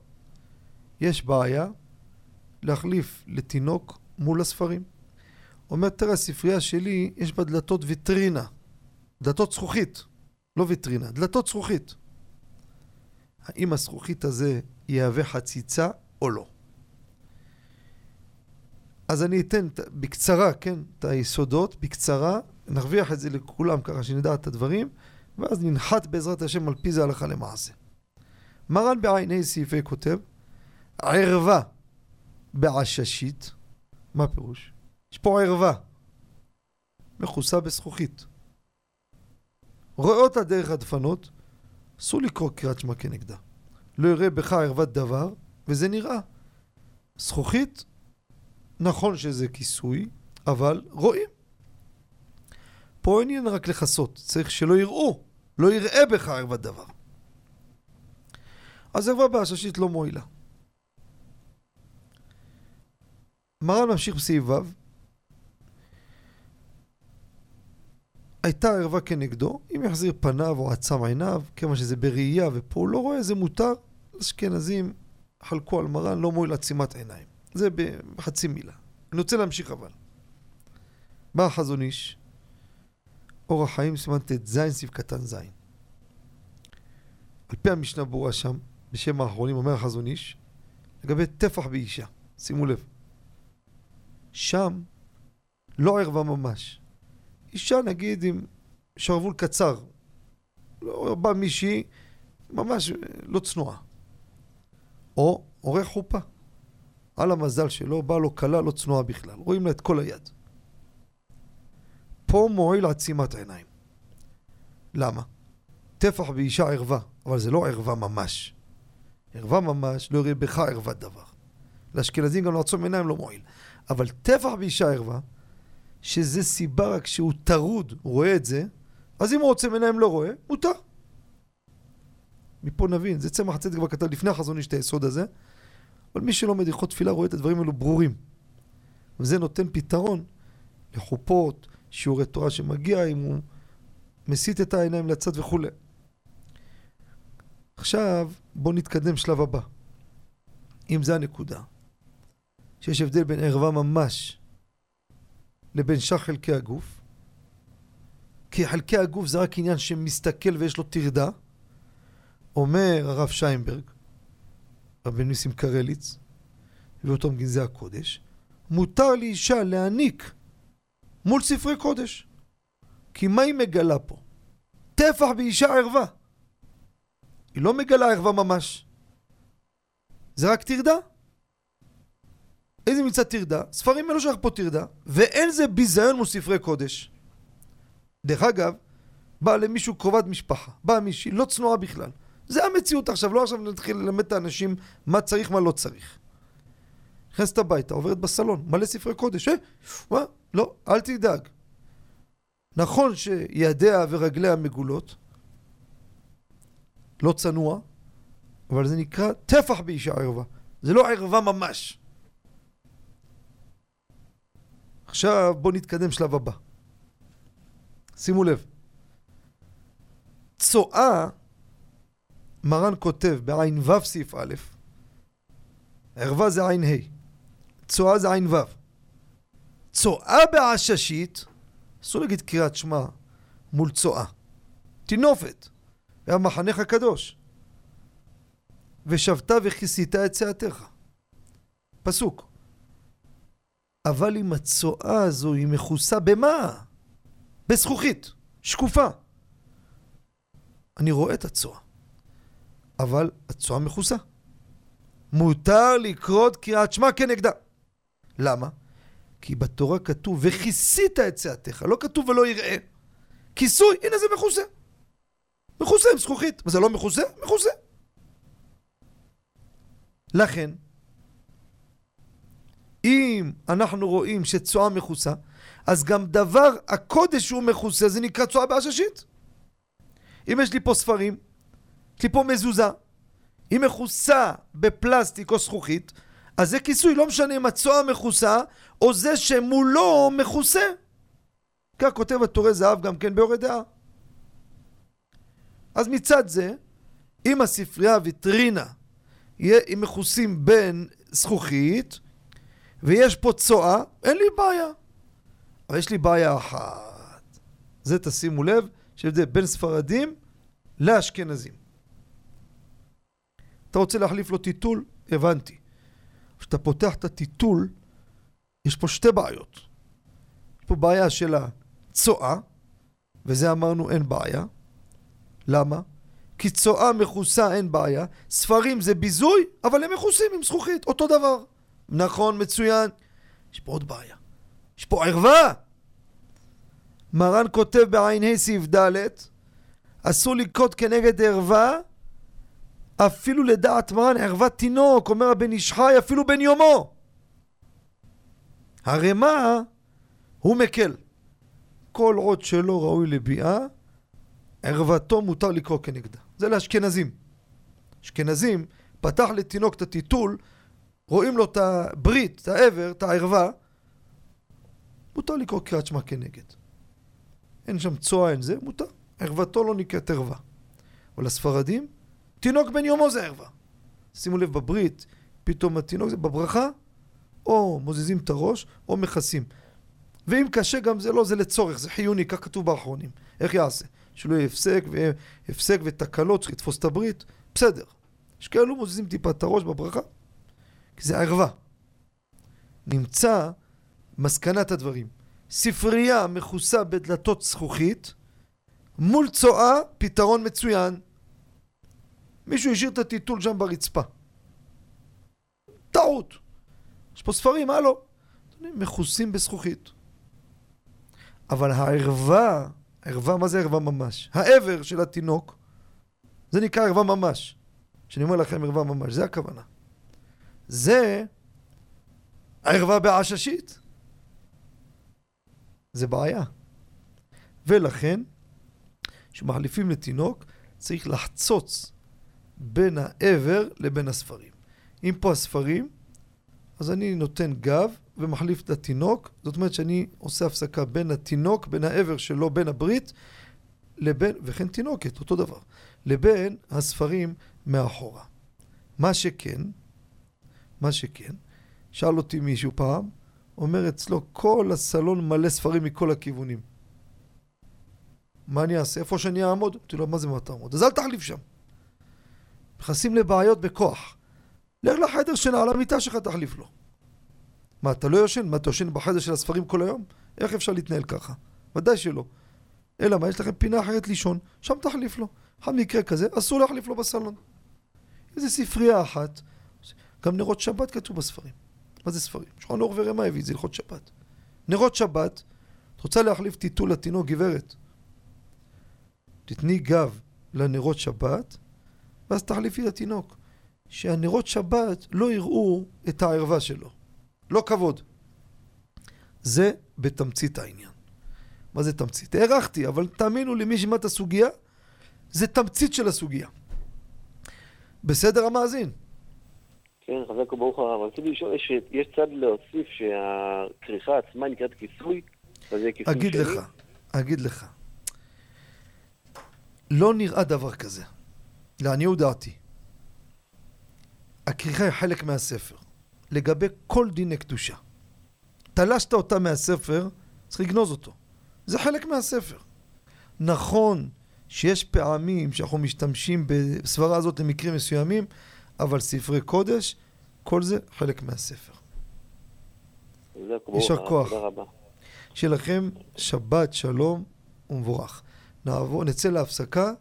יש בעיה להחליף לתינוק מול הספרים. אומר, תראה, הספרייה שלי, יש בה דלתות ויטרינה. דלתות זכוכית, לא ויטרינה, דלתות זכוכית. האם הזכוכית הזה יהווה חציצה או לא? אז אני אתן בקצרה, כן, את היסודות, בקצרה, נרוויח את זה לכולם ככה שנדע את הדברים, ואז ננחת בעזרת השם על פי זה הלכה למעשה. מרן בעיני סעיפי כותב, ערווה בעששית, מה פירוש? יש פה ערווה, מכוסה בזכוכית. רואה אותה דרך הדפנות, אסור לקרוא קריאת שמע כנגדה. לא יראה בך ערוות דבר, וזה נראה. זכוכית, נכון שזה כיסוי, אבל רואים. פה אין עניין רק לכסות, צריך שלא יראו, לא יראה בך ערוות דבר. אז ערווה בעששית לא מועילה. מרן ממשיך בסעיף ו' הייתה ערווה כנגדו, אם יחזיר פניו או עצם עיניו, כיוון שזה בראייה ופה הוא לא רואה, זה מותר. אשכנזים חלקו על מרן, לא מועיל עצימת עיניים. זה בחצי מילה. אני רוצה להמשיך אבל. בא החזון איש, אור החיים, סימן ט"ז, סעיף קטן ז'. על פי המשנה ברורה שם, בשם האחרונים, אומר החזון איש, לגבי טפח באישה. שימו לב. שם לא ערווה ממש. אישה נגיד עם שרוול קצר. לא בא מישהי ממש לא צנועה. או עורך חופה. על המזל שלו, בא לו כלה לא צנועה בכלל. רואים לה את כל היד. פה מועיל עצימת עיניים. למה? טפח באישה ערווה, אבל זה לא ערווה ממש. ערווה ממש, לא יראה בך ערוות דבר. לאשכנזים גם לעצום עיניים לא מועיל. אבל טפח באישה ערווה, שזה סיבה רק שהוא טרוד, הוא רואה את זה, אז אם הוא עוצם עיניים לא רואה, מותר. מפה נבין, זה צמח הצדק כבר כתב לפני החזון איש את היסוד הזה, אבל מי שלומד הלכות תפילה רואה את הדברים האלו ברורים. וזה נותן פתרון לחופות, שיעורי תורה שמגיע, אם הוא מסיט את העיניים לצד וכולי. עכשיו בואו נתקדם שלב הבא. אם זה הנקודה, שיש הבדל בין ערווה ממש לבין שאר חלקי הגוף, כי חלקי הגוף זה רק עניין שמסתכל ויש לו טרדה, אומר הרב שיינברג, רבי ניסים קרליץ, ואותו מגנזי הקודש, מותר לאישה להעניק מול ספרי קודש. כי מה היא מגלה פה? טפח באישה ערווה. היא לא מגלה ערווה ממש. זה רק טרדה. איזה מצד טרדה? ספרים אלו שייך פה טרדה, ואין זה ביזיון מול ספרי קודש. דרך אגב, בא למישהו קרובת משפחה, באה מישהי, לא צנועה בכלל. זה המציאות עכשיו, לא עכשיו נתחיל ללמד את האנשים מה צריך, מה לא צריך. נכנסת הביתה, עוברת בסלון, מלא ספרי קודש, אה? מה? לא, אל תדאג. נכון שידיה ורגליה מגולות, לא צנוע, אבל זה נקרא טפח באישה ערווה. זה לא ערווה ממש. עכשיו בואו נתקדם שלב הבא. שימו לב. צואה, מרן כותב בעין ו' סעיף א', ערווה זה עין ה', צואה זה עין ו'. צואה בעששית, אסור להגיד קריאת שמע מול צואה. טינופת, היה מחנך הקדוש. ושבת וכיסית את צאתך. פסוק. אבל אם הצואה הזו היא מכוסה במה? בזכוכית, שקופה. אני רואה את הצואה, אבל הצואה מכוסה. מותר לקרות קריאת שמע כנגדה. למה? כי בתורה כתוב וכיסית את צאתך, לא כתוב ולא יראה. כיסוי, הנה זה מכוסה. מכוסה עם זכוכית. וזה לא מכוסה? מכוסה. לכן, אם אנחנו רואים שצואה מכוסה, אז גם דבר הקודש שהוא מכוסה זה נקרא צואה בעששית. אם יש לי פה ספרים, יש לי פה מזוזה, היא מכוסה בפלסטיק או זכוכית, אז זה כיסוי, לא משנה אם הצואה מכוסה או זה שמולו מכוסה. כך כותב התורי זהב גם כן באורי דעה. אז מצד זה, אם הספרייה ויטרינה יהיה מכוסים בין זכוכית, ויש פה צואה, אין לי בעיה. אבל יש לי בעיה אחת. זה תשימו לב, שהבדל בין ספרדים לאשכנזים. אתה רוצה להחליף לו טיטול? הבנתי. כשאתה פותח את הטיטול, יש פה שתי בעיות. יש פה בעיה של הצואה, וזה אמרנו אין בעיה. למה? כי צואה מכוסה אין בעיה, ספרים זה ביזוי, אבל הם מכוסים עם זכוכית, אותו דבר. נכון, מצוין. יש פה עוד בעיה. יש פה ערווה! מרן כותב בע"ה סעיף ד', אסור לקרות כנגד ערווה, אפילו לדעת מרן ערוות תינוק, אומר הבן איש חי, אפילו בן יומו. הרי מה? הוא מקל. כל עוד שלא ראוי לביאה, ערוותו מותר לקרוא כנגדה. זה לאשכנזים. אשכנזים, פתח לתינוק את הטיטול, רואים לו את הברית, את העבר, את הערווה, מותר לקרוא קריאת שמע כנגד. אין שם צועה, אין זה, מותר. ערוותו לא נקראת ערווה. אבל הספרדים, תינוק בן יומו זה ערווה. שימו לב, בברית, פתאום התינוק זה בברכה, או מוזיזים את הראש, או מכסים. ואם קשה גם זה לא, זה לצורך, זה חיוני, כך כתוב באחרונים. איך יעשה? שלא יהיה הפסק, והפסק ותקלות, צריך לתפוס את הברית, בסדר. יש כאלו מוזיזים טיפה את הראש בברכה, כי זה ערווה. נמצא מסקנת הדברים. ספרייה מכוסה בדלתות זכוכית, מול צואה, פתרון מצוין. מישהו השאיר את הטיטול שם ברצפה. טעות. יש פה ספרים, הלו. מכוסים בזכוכית. אבל הערווה, ערווה, מה זה ערווה ממש? העבר של התינוק, זה נקרא ערווה ממש. כשאני אומר לכם ערווה ממש, זה הכוונה. זה הערווה בעששית. זה בעיה. ולכן, כשמחליפים לתינוק, צריך לחצוץ בין העבר לבין הספרים. אם פה הספרים, אז אני נותן גב ומחליף את התינוק, זאת אומרת שאני עושה הפסקה בין התינוק, בין העבר שלו, בין הברית, לבין, וכן תינוקת, אותו דבר, לבין הספרים מאחורה. מה שכן, מה שכן, שאל אותי מישהו פעם, אומר אצלו כל הסלון מלא ספרים מכל הכיוונים. מה אני אעשה? איפה שאני אעמוד? אמרתי לו, מה זה מה תעמוד? אז אל תחליף שם. נכנסים לבעיות בכוח. לך לחדר שינה, על המיטה שלך תחליף לו. מה, אתה לא יושן? מה, אתה יושן בחדר של הספרים כל היום? איך אפשר להתנהל ככה? ודאי שלא. אלא מה, יש לכם פינה אחרת לישון, שם תחליף לו. אחד מקרה כזה, אסור להחליף לו בסלון. איזה ספרייה אחת, גם נרות שבת כתוב בספרים. מה זה ספרים? שולחן אור ורמה הביא את זה הלכות שבת. נרות שבת, את רוצה להחליף טיטול לתינוק, גברת? תתני גב לנרות שבת, ואז תחליפי לתינוק. שהנרות שבת לא יראו את הערווה שלו. לא כבוד. זה בתמצית העניין. מה זה תמצית? הערכתי, אבל תאמינו לי, מי שמע את הסוגיה, זה תמצית של הסוגיה. בסדר המאזין? כן, חזק וברוך הרב. רציתי לשאול, יש, יש צד להוסיף שהכריכה עצמה נקראת כיסוי, וזה כיסוי שני? אגיד לך, אגיד לך. לא נראה דבר כזה. לעניות דעתי. הכריכה היא חלק מהספר. לגבי כל דיני קדושה. תלשת אותה מהספר, צריך לגנוז אותו. זה חלק מהספר. נכון שיש פעמים שאנחנו משתמשים בסברה הזאת למקרים מסוימים, אבל ספרי קודש, כל זה חלק מהספר. יישר כוח. שיהיה לכם שבת שלום ומבורך. נעבור, נצא להפסקה,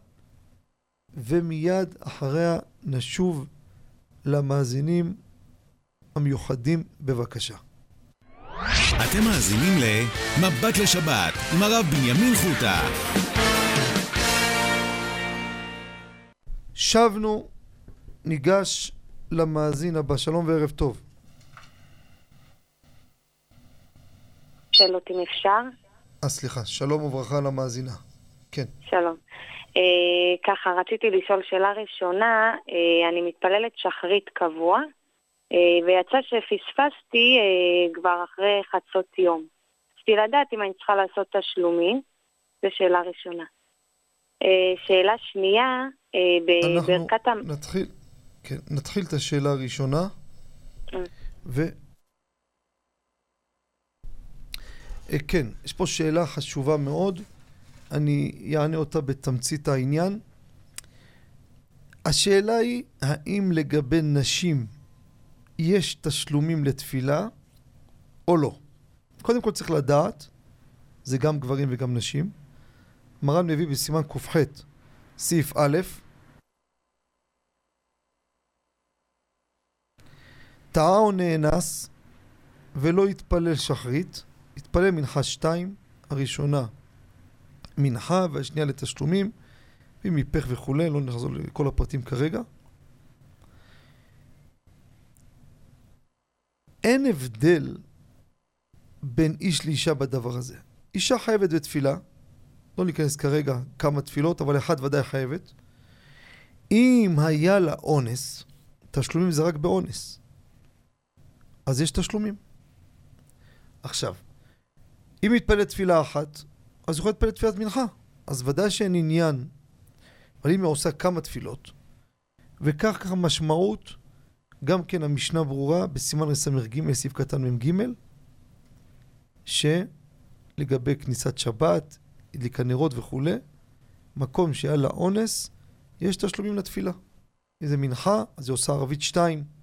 ומיד אחריה נשוב למאזינים המיוחדים בבקשה. אתם מאזינים ל"מבט לשבת" עם הרב בנימין חוטה. שבנו, ניגש למאזין הבא. שלום וערב טוב. שאלות אם אפשר. אה, סליחה. שלום וברכה למאזינה. כן. שלום. אה, ככה, רציתי לשאול שאלה ראשונה, אה, אני מתפללת שחרית קבוע, אה, ויצא שפספסתי אה, כבר אחרי חצות יום. רציתי לדעת אם אני צריכה לעשות תשלומים, זו שאלה ראשונה. אה, שאלה שנייה, בברכת... אנחנו נתחיל, כן, נתחיל את השאלה הראשונה. ו... אה, כן, יש פה שאלה חשובה מאוד, אני אענה אותה בתמצית העניין. השאלה היא, האם לגבי נשים יש תשלומים לתפילה או לא? קודם כל צריך לדעת, זה גם גברים וגם נשים. מרן מביא בסימן ק"ח, סעיף א', טעה או נאנס ולא יתפלל שחרית, יתפלל מנחה שתיים, הראשונה מנחה והשנייה לתשלומים, ואם היפך וכולי, לא נחזור לכל הפרטים כרגע. אין הבדל בין איש לאישה בדבר הזה. אישה חייבת בתפילה, לא ניכנס כרגע כמה תפילות, אבל אחת ודאי חייבת. אם היה לה אונס, תשלומים זה רק באונס. אז יש תשלומים. עכשיו, אם מתפללת תפילה אחת, אז יכולה להתפלל תפילת מנחה. אז ודאי שאין עניין. אבל אם היא עושה כמה תפילות, וכך ככה משמעות, גם כן המשנה ברורה בסימן רס"ג, סעיף קטן מ"ג, שלגבי כניסת שבת, הדליקה נרות וכולי, מקום שהיה לה אונס, יש תשלומים לתפילה. אם זה מנחה, אז היא עושה ערבית שתיים.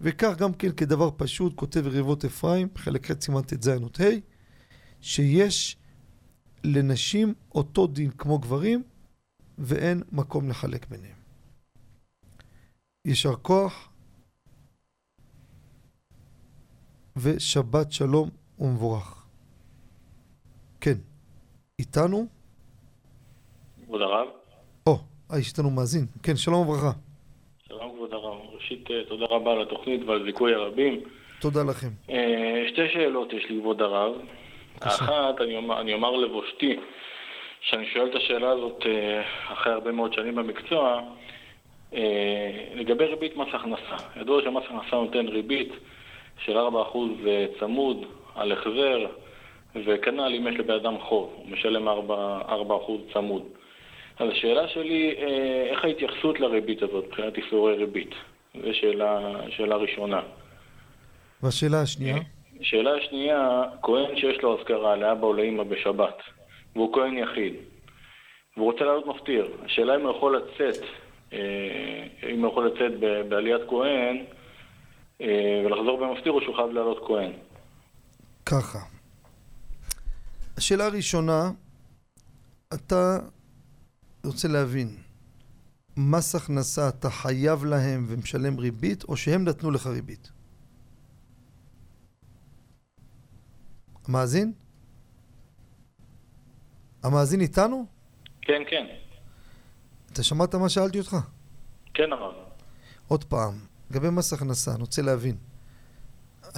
וכך גם כן כדבר פשוט, כותב רבבות אפרים, חלק ח' סימן ט"ז עוד ה', שיש לנשים אותו דין כמו גברים, ואין מקום לחלק ביניהם. יישר כוח, ושבת שלום ומבורך. כן, איתנו? כבוד הרב. או, אה, יש איתנו מאזין. כן, שלום וברכה. כבוד הרב. ראשית, אה, תודה רבה על התוכנית ועל זיכוי הרבים. תודה לכם. אה, שתי שאלות יש לי, כבוד הרב. אחת, אני אומר, אני אומר לבושתי, שאני שואל את השאלה הזאת אחרי הרבה מאוד שנים במקצוע, לגבי ריבית מס הכנסה. ידוע שמס הכנסה נותן ריבית של 4% צמוד על החזר, וכנ"ל אם יש לבן אדם חוב, הוא משלם 4%, 4 צמוד. אז השאלה שלי, אה, איך ההתייחסות לריבית הזאת מבחינת איסורי ריבית? זו שאלה, שאלה ראשונה. והשאלה השנייה? שאלה השנייה, כהן שיש לו אזכרה לאבא או לאמא בשבת, והוא כהן יחיד, והוא רוצה לעלות מפטיר, השאלה אם הוא יכול לצאת, אה, אם הוא יכול לצאת בעליית כהן אה, ולחזור במפטיר או שהוא חייב לעלות כהן. ככה, השאלה הראשונה, אתה רוצה להבין, מס הכנסה אתה חייב להם ומשלם ריבית, או שהם נתנו לך ריבית? המאזין? המאזין איתנו? כן, כן. אתה שמעת מה שאלתי אותך? כן, הרב. עוד פעם, לגבי מס הכנסה, אני רוצה להבין.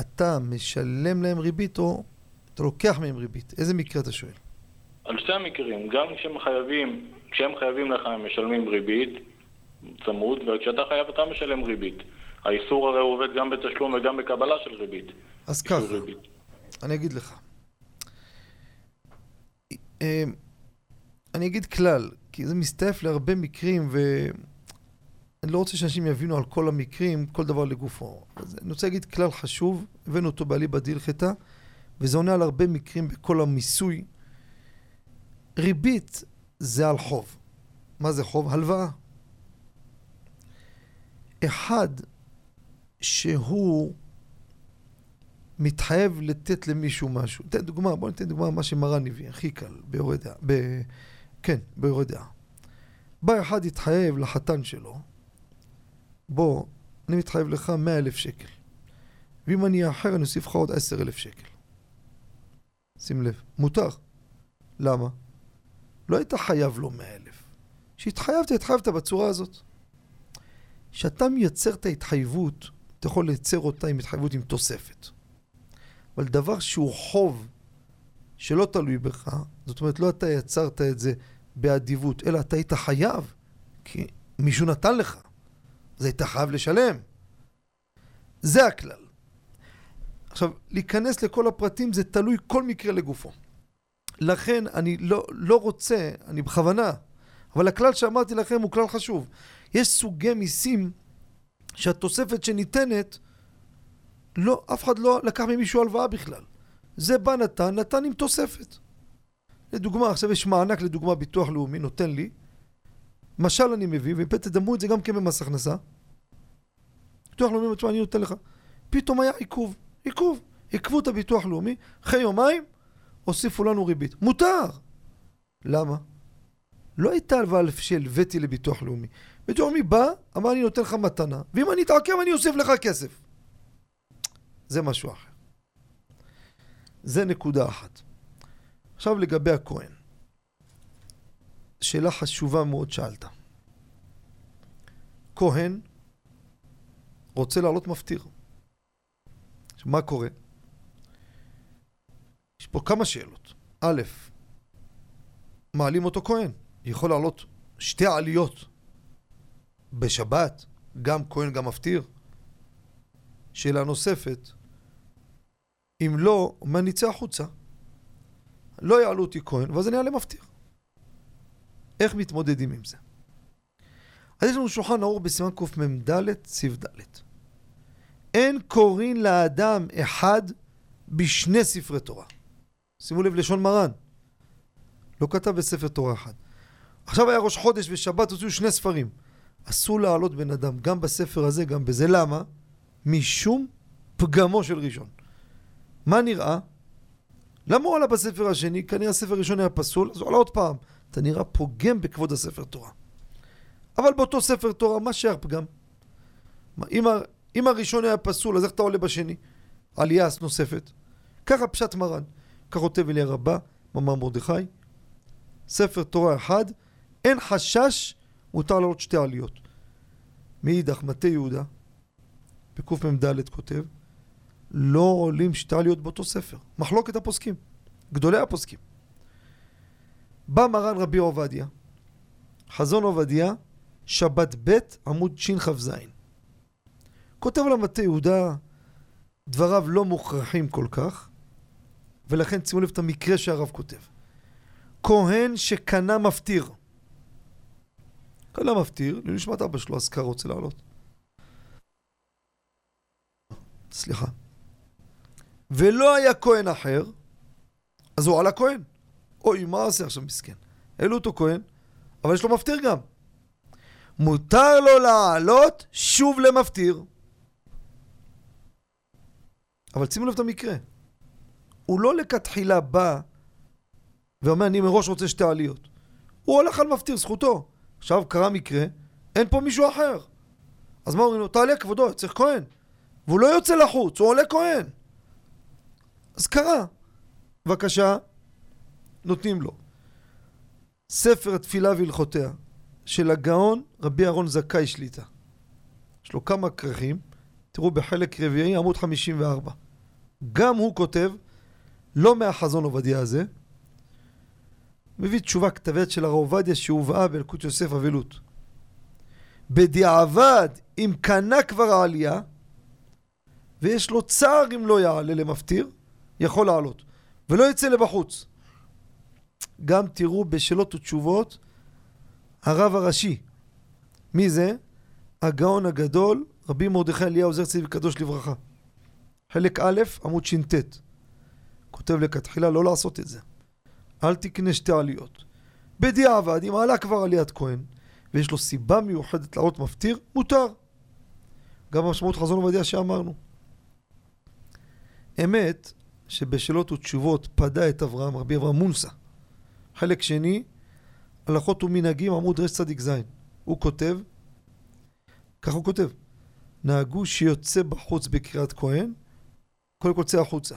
אתה משלם להם ריבית או אתה לוקח מהם ריבית. איזה מקרה אתה שואל? על שתי המקרים. גם כשהם חייבים, כשהם חייבים לך הם משלמים ריבית צמוד, וכשאתה חייב אתה משלם ריבית. האיסור הרי עובד גם בתשלום וגם בקבלה של ריבית. אז ככה, אני אגיד לך. אה, אני אגיד כלל, כי זה מסתעף להרבה מקרים, ואני לא רוצה שאנשים יבינו על כל המקרים, כל דבר לגופו. אז אני רוצה להגיד כלל חשוב, הבאנו אותו באליבא דילכתא. וזה עונה על הרבה מקרים בכל המיסוי. ריבית זה על חוב. מה זה חוב? הלוואה. אחד שהוא מתחייב לתת למישהו משהו. תן דוגמה, בוא ניתן דוגמה מה שמרן הביא, הכי קל, ביורי דעה. ב... כן, ביורי דעה. בא אחד התחייב לחתן שלו, בוא, אני מתחייב לך מאה אלף שקל. ואם אני אאחר אני אוסיף לך עוד עשר אלף שקל. שים לב, מותר. למה? לא היית חייב לו מאה אלף. כשהתחייבת, התחייבת בצורה הזאת. כשאתה מייצר את ההתחייבות, אתה יכול לייצר אותה עם התחייבות עם תוספת. אבל דבר שהוא חוב שלא תלוי בך, זאת אומרת, לא אתה יצרת את זה באדיבות, אלא אתה היית חייב, כי מישהו נתן לך, אז היית חייב לשלם. זה הכלל. עכשיו, להיכנס לכל הפרטים זה תלוי כל מקרה לגופו. לכן אני לא, לא רוצה, אני בכוונה, אבל הכלל שאמרתי לכם הוא כלל חשוב. יש סוגי מיסים שהתוספת שניתנת, לא, אף אחד לא לקח ממישהו הלוואה בכלל. זה בא נתן, נתן עם תוספת. לדוגמה, עכשיו יש מענק לדוגמה ביטוח לאומי, נותן לי. משל אני מביא, ותדמו את זה גם כן במס הכנסה. ביטוח לאומי, תשמע, אני נותן לך. פתאום היה עיכוב, עיכוב. עיכבו את הביטוח לאומי, אחרי יומיים הוסיפו לנו ריבית. מותר! למה? לא הייתה הלוואה שהלוויתי לביטוח לאומי. ביטוח לאומי בא, אמר אני נותן לך מתנה, ואם אני אתעכב אני אוסיף לך כסף. זה משהו אחר. זה נקודה אחת. עכשיו לגבי הכהן. שאלה חשובה מאוד שאלת. כהן רוצה לעלות מפטיר. מה קורה? יש פה כמה שאלות. א', מעלים אותו כהן. יכול לעלות שתי עליות בשבת, גם כהן גם מפטיר. שאלה נוספת, אם לא, מה נצא החוצה? לא יעלו אותי כהן, ואז אני אעלה מפטיר. איך מתמודדים עם זה? אז יש לנו שולחן ערוך בסימן קמ"ד, סעיף ד'. אין קוראים לאדם אחד בשני ספרי תורה. שימו לב לשון מרן. לא כתב בספר תורה אחד. עכשיו היה ראש חודש ושבת הוציאו שני ספרים. אסור להעלות בן אדם גם בספר הזה, גם בזה. למה? משום פגמו של ראשון. מה נראה? למה הוא עלה בספר השני? כנראה הספר הראשון היה פסול, אז הוא עלה עוד פעם. אתה נראה פוגם בכבוד הספר תורה. אבל באותו ספר תורה, מה שייך פגם? אם, אם הראשון היה פסול, אז איך אתה עולה בשני? עלייה נוספת. ככה פשט מרן. כך כותב אליה רבה, מאמר מרדכי. ספר תורה אחד, אין חשש, מותר לעלות שתי עליות. מאידך, מטה יהודה, בקמ"ד כותב, לא עולים שתי עליות באותו ספר. מחלוקת הפוסקים. גדולי הפוסקים. בא מרן רבי עובדיה, חזון עובדיה, שבת ב' עמוד שכ"ז. כותב למטה יהודה, דבריו לא מוכרחים כל כך, ולכן שימו לב את המקרה שהרב כותב. כהן שקנה מפטיר. קנה מפטיר, לנשמת אבא שלו, אזכר רוצה לעלות. סליחה. ולא היה כהן אחר, אז הוא עלה כהן. אוי, מה עושה עכשיו מסכן? העלו אותו כהן, אבל יש לו מפטיר גם. מותר לו לעלות שוב למפטיר. אבל שימו לב את המקרה. הוא לא לכתחילה בא ואומר, אני מראש רוצה שתי עליות. הוא הולך על מפטיר, זכותו. עכשיו קרה מקרה, אין פה מישהו אחר. אז מה אומרים לו? תעלה כבודו, צריך כהן. והוא לא יוצא לחוץ, הוא עולה כהן. אז קרה. בבקשה, נותנים לו. ספר התפילה והלכותיה של הגאון רבי אהרון זכאי שליטה. יש לו כמה כרכים, תראו בחלק רביעי עמוד 54. גם הוא כותב, לא מהחזון עובדיה הזה, מביא תשובה כתבת של הרב עובדיה שהובאה באלקוט יוסף אבלות. בדיעבד, אם קנה כבר העלייה, ויש לו צער אם לא יעלה למפטיר, יכול לעלות, ולא יצא לבחוץ. גם תראו בשאלות ותשובות הרב הראשי. מי זה? הגאון הגדול, רבי מרדכי אליהו עוזר צדיק קדוש לברכה. חלק א', עמוד ש"ט. כותב לכתחילה לא לעשות את זה. אל תקנה שתי עליות. בדיעבד, אם עלה כבר עליית כהן, ויש לו סיבה מיוחדת לעלות מפטיר, מותר. גם המשמעות חזון עובדיה שאמרנו. אמת שבשאלות ותשובות פדה את אברהם, רבי אברהם מונסה. חלק שני, הלכות ומנהגים, עמוד רצ"ז. הוא כותב, כך הוא כותב, נהגו שיוצא בחוץ בקריאת כהן, קודם כל צא החוצה.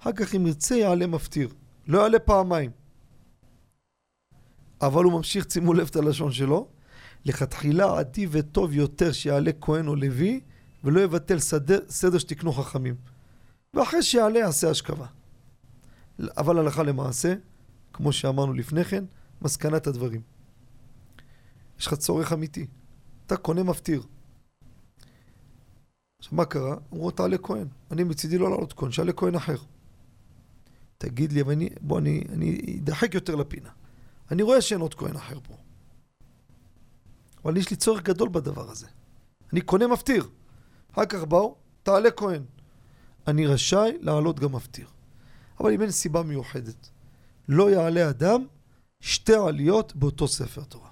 אחר כך אם ירצה יעלה מפטיר. לא יעלה פעמיים. אבל הוא ממשיך, שימו לב את הלשון שלו, לכתחילה עדיף וטוב יותר שיעלה כהן או לוי, ולא יבטל סדר, סדר שתקנו חכמים. ואחרי שיעלה יעשה השכבה. אבל הלכה למעשה, כמו שאמרנו לפני כן, מסקנת הדברים. יש לך צורך אמיתי. אתה קונה מפטיר. עכשיו מה קרה? אמרו תעלה כהן. אני מצידי לא לעלות כהן, שיעלה כהן אחר. תגיד לי, ואני, בוא, אני, אני אדחק יותר לפינה. אני רואה שאין עוד כהן אחר פה. אבל יש לי צורך גדול בדבר הזה. אני קונה מפטיר. אחר כך באו, תעלה כהן. אני רשאי לעלות גם מפטיר. אבל אם אין סיבה מיוחדת, לא יעלה אדם שתי עליות באותו ספר תורה.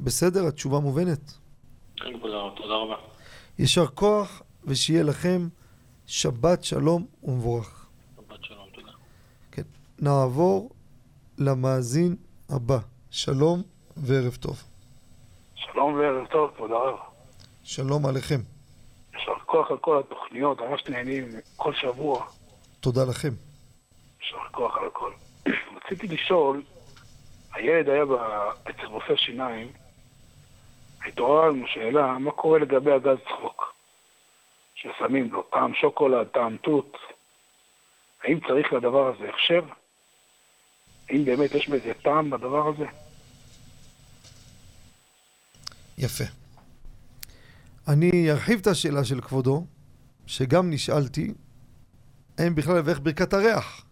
בסדר? התשובה מובנת? כן, תודה רבה. יישר כוח, ושיהיה לכם שבת שלום ומבורך. שבת שלום, תודה. כן. נעבור למאזין הבא. שלום וערב טוב. שלום וערב טוב, כבוד הרב. שלום עליכם. יישר כוח על כל התוכניות, ממש נהנים כל שבוע. תודה לכם. יישר כוח על הכל. רציתי לשאול, הילד היה אצל רופא שיניים, התעוררה לנו שאלה, מה קורה לגבי הגז צחוק? ששמים לו טעם שוקולד, טעם תות. האם צריך לדבר הזה הכשר? האם באמת יש בזה טעם בדבר הזה? יפה. אני ארחיב את השאלה של כבודו, שגם נשאלתי, האם בכלל ואיך ברכת הריח?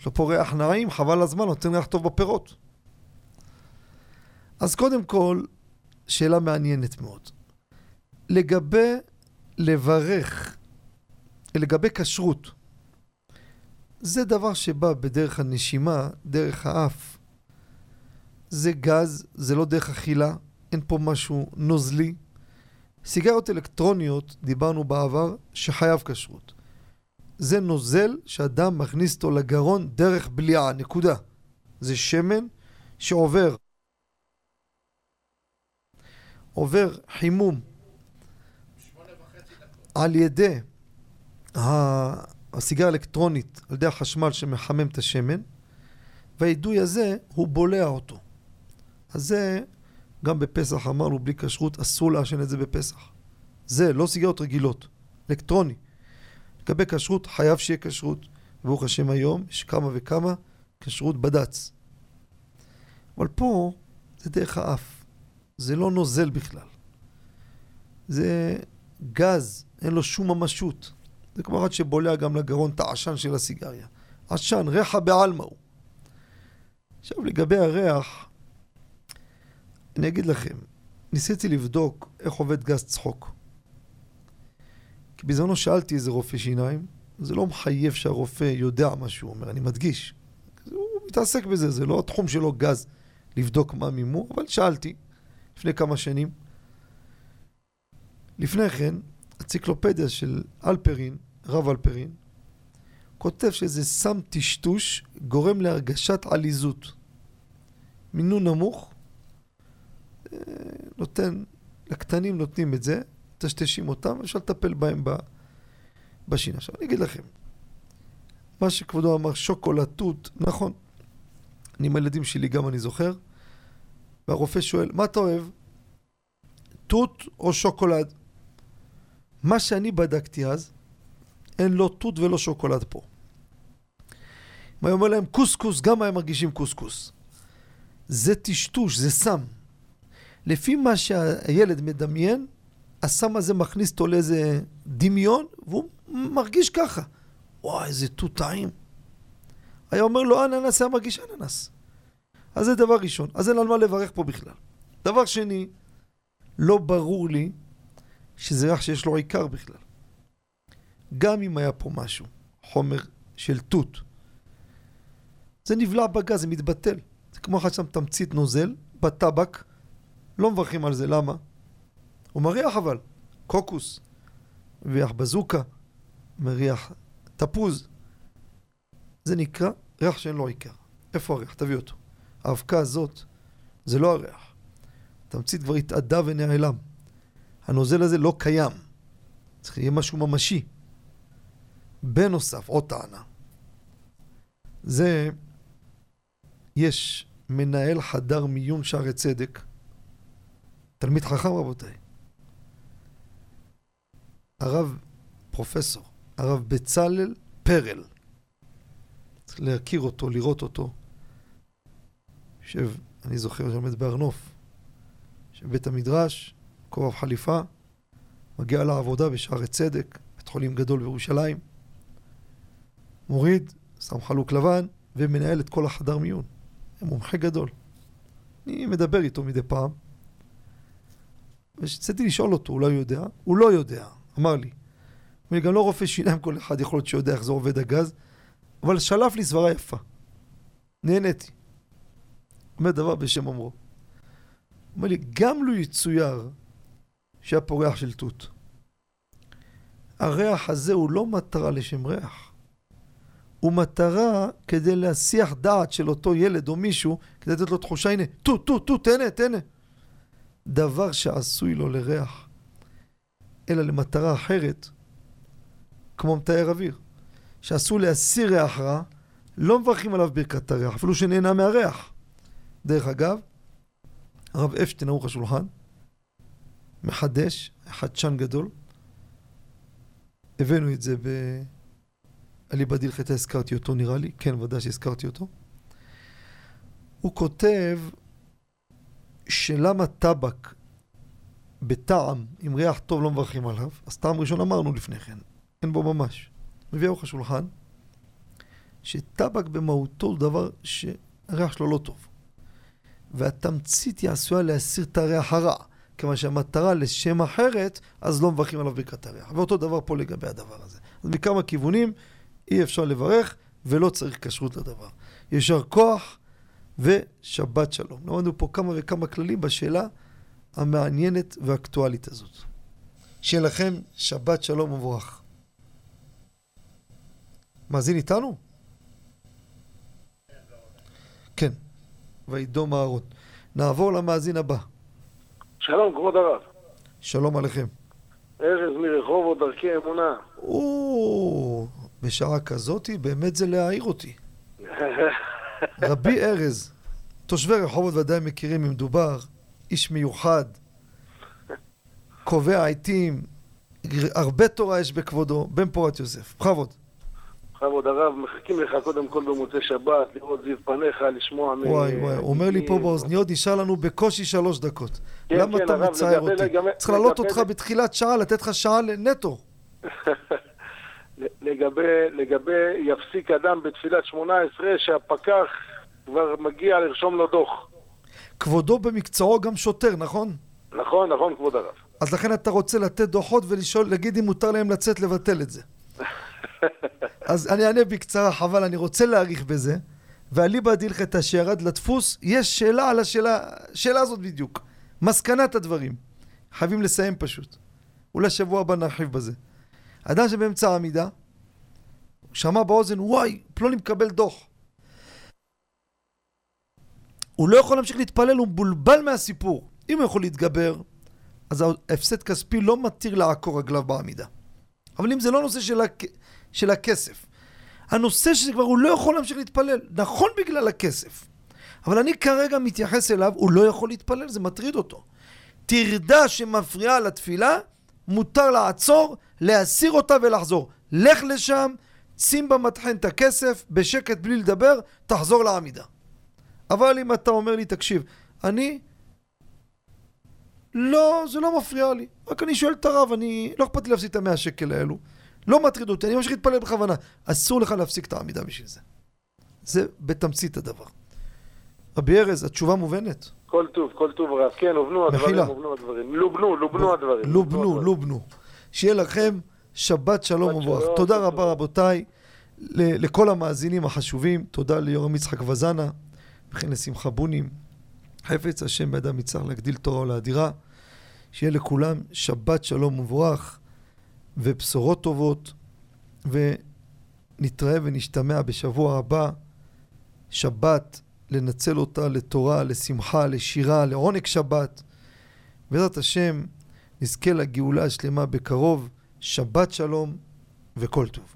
יש לו פה ריח נעים, חבל הזמן, נותן ריח טוב בפירות. אז קודם כל, שאלה מעניינת מאוד. לגבי לברך, לגבי כשרות, זה דבר שבא בדרך הנשימה, דרך האף. זה גז, זה לא דרך אכילה, אין פה משהו נוזלי. סיגריות אלקטרוניות, דיברנו בעבר, שחייב כשרות. זה נוזל שאדם מכניס אותו לגרון דרך בליעה, נקודה. זה שמן שעובר עובר חימום על ידי הסיגריה האלקטרונית, על ידי החשמל שמחמם את השמן, והאידוי הזה, הוא בולע אותו. אז זה, גם בפסח אמרנו, בלי כשרות, אסור לעשן את זה בפסח. זה, לא סיגריות רגילות, אלקטרוני. לגבי כשרות, חייב שיהיה כשרות. ברוך השם היום, יש כמה וכמה כשרות בד"ץ. אבל פה, זה דרך האף. זה לא נוזל בכלל. זה גז, אין לו שום ממשות. זה כמו אחד שבולע גם לגרון את העשן של הסיגריה. עשן, ריחה בעלמא הוא. עכשיו, לגבי הריח, אני אגיד לכם, ניסיתי לבדוק איך עובד גז צחוק. כי בזמנו שאלתי איזה רופא שיניים, זה לא מחייב שהרופא יודע מה שהוא אומר, אני מדגיש. הוא מתעסק בזה, זה לא התחום שלו גז לבדוק מה מימו, אבל שאלתי. לפני כמה שנים. לפני כן, אציקלופדיה של אלפרין, רב אלפרין, כותב שזה סם טשטוש גורם להרגשת עליזות. מינון נמוך, אה, נותן, לקטנים נותנים את זה, טשטשים אותם, אפשר לטפל בהם בשינה. עכשיו אני אגיד לכם, מה שכבודו אמר, שוקולד תות, נכון. אני עם הילדים שלי גם אני זוכר, והרופא שואל, מה אתה אוהב? תות או שוקולד? מה שאני בדקתי אז, אין לא תות ולא שוקולד פה. אם היה אומר להם קוסקוס, גם היה מרגישים קוסקוס. זה טשטוש, זה סם. לפי מה שהילד מדמיין, הסם הזה מכניס אותו לאיזה דמיון, והוא מרגיש ככה. וואי, איזה תות טעים. היה אומר לו אננס, היה מרגיש אננס. אז זה דבר ראשון. אז אין על מה לברך פה בכלל. דבר שני, לא ברור לי שזה ריח שיש לו עיקר בכלל. גם אם היה פה משהו, חומר של תות, זה נבלע בגז, זה מתבטל. זה כמו אחד שם תמצית נוזל בטבק, לא מברכים על זה, למה? הוא מריח אבל, קוקוס, מריח בזוקה, מריח תפוז. זה נקרא ריח שאין לו עיקר. איפה הריח? תביא אותו. האבקה הזאת זה לא הריח. התמצית כבר התאדה ונעלם. הנוזל הזה לא קיים. צריך יהיה משהו ממשי. בנוסף, עוד טענה. זה, יש מנהל חדר מיון שערי צדק, תלמיד חכם רבותיי. הרב פרופסור, הרב בצלאל פרל. צריך להכיר אותו, לראות אותו. יושב, אני זוכר שעומד בהר נוף, שבית המדרש, כובע חליפה, מגיע לעבודה בשערי צדק, בית חולים גדול בירושלים, מוריד, שם חלוק לבן, ומנהל את כל החדר מיון. הוא מומחה גדול. אני מדבר איתו מדי פעם. ורציתי לשאול אותו, אולי הוא יודע? הוא לא יודע, אמר לי. אני גם לא רופא שיניים, כל אחד יכול להיות שיודע איך זה עובד הגז, אבל שלף לי סברה יפה. נהניתי. אומר דבר בשם אומרו. אומר לי, גם לו יצויר שהיה פה ריח של תות. הריח הזה הוא לא מטרה לשם ריח. הוא מטרה כדי להסיח דעת של אותו ילד או מישהו, כדי לתת לו תחושה, הנה, תות, תות, תות, תהנה, תהנה. דבר שעשוי לו לריח, אלא למטרה אחרת, כמו מתאר אוויר, שעשוי להסיר ריח רע, לא מברכים עליו ברכת הריח, אפילו שנהנה מהריח. דרך אגב, הרב אפשטיין ערוך השולחן, מחדש, חדשן גדול. הבאנו את זה ב... אליבא דילכתא הזכרתי אותו נראה לי, כן ודאי שהזכרתי אותו. הוא כותב שלמה טבק בטעם עם ריח טוב לא מברכים עליו, אז טעם ראשון אמרנו לפני כן, אין בו ממש. מביא ארוך השולחן, שטבק במהותו הוא דבר שהריח שלו לא טוב. והתמצית היא עשויה להסיר את הריח הרע. כיוון שהמטרה לשם אחרת, אז לא מברכים עליו ברכת הריח. ואותו דבר פה לגבי הדבר הזה. אז מכמה כיוונים אי אפשר לברך ולא צריך כשרות לדבר. יישר כוח ושבת שלום. למדנו פה כמה וכמה כללים בשאלה המעניינת והאקטואלית הזאת. שיהיה לכם שבת שלום ומבורך. מאזין איתנו? כן. וידום אהרון. נעבור למאזין הבא. שלום, כבוד הרב. שלום עליכם. ארז מרחובות, דרכי אמונה. או, בשעה כזאתי באמת זה להעיר אותי. רבי ארז, תושבי רחובות ודאי מכירים אם מדובר, איש מיוחד, קובע עיתים, הרבה תורה יש בכבודו, בן פורת יוסף. בכבוד. בכבוד הרב, מחכים לך קודם כל במוצאי שבת, לראות זיו פניך, לשמוע מ... וואי וואי, הוא אומר לי פה באוזניות, נשאר לנו בקושי שלוש דקות. כן, למה כן, אתה מצייר אותי? צריך להעלות אותך בתחילת שעה, לתת לך שעה נטו. לגבי, לגבי יפסיק אדם בתפילת שמונה עשרה, שהפקח כבר מגיע לרשום לו דוח. כבודו במקצועו גם שוטר, נכון? נכון, נכון, כבוד הרב. אז לכן אתה רוצה לתת דוחות ולשאול, להגיד אם מותר להם לצאת לבטל את זה. אז אני אענה בקצרה, חבל, אני רוצה להאריך בזה. ואליבא דילכתא שירד לדפוס, יש שאלה על השאלה, שאלה הזאת בדיוק. מסקנת הדברים. חייבים לסיים פשוט. אולי שבוע הבא נרחיב בזה. אדם שבאמצע העמידה, שמע באוזן, וואי, פלוני מקבל דוח. הוא לא יכול להמשיך להתפלל, הוא מבולבל מהסיפור. אם הוא יכול להתגבר, אז ההפסד כספי לא מתיר לעקור רגליו בעמידה. אבל אם זה לא נושא של, הכ... של הכסף, הנושא שזה כבר הוא לא יכול להמשיך להתפלל, נכון בגלל הכסף, אבל אני כרגע מתייחס אליו, הוא לא יכול להתפלל, זה מטריד אותו. טרדה שמפריעה לתפילה, מותר לעצור, להסיר אותה ולחזור. לך לשם, שים במטחן את הכסף, בשקט בלי לדבר, תחזור לעמידה. אבל אם אתה אומר לי, תקשיב, אני... לא, זה לא מפריע לי. רק אני שואל את הרב, אני... לא אכפת לי להפסיד את המאה שקל האלו. לא מטריד אותי, אני ממשיך להתפלל בכוונה. אסור לך להפסיק את העמידה בשביל זה. זה בתמצית הדבר. רבי ארז, התשובה מובנת? כל טוב, כל טוב רב. כן, הובנו הדברים, הובנו הדברים. לובנו, לובנו הדברים. לובנו, לובנו. שיהיה לכם שבת שלום וברוך. תודה רבה רבותיי לכל המאזינים החשובים. תודה ליורם יצחק וזנה, וכן לשמחה בונים. חפץ השם בידם יצטרך להגדיל תורה ולאדירה. שיהיה לכולם שבת שלום ומבורך. ובשורות טובות, ונתראה ונשתמע בשבוע הבא. שבת, לנצל אותה לתורה, לשמחה, לשירה, לעונג שבת. בעזרת השם, נזכה לגאולה השלמה בקרוב. שבת שלום וכל טוב.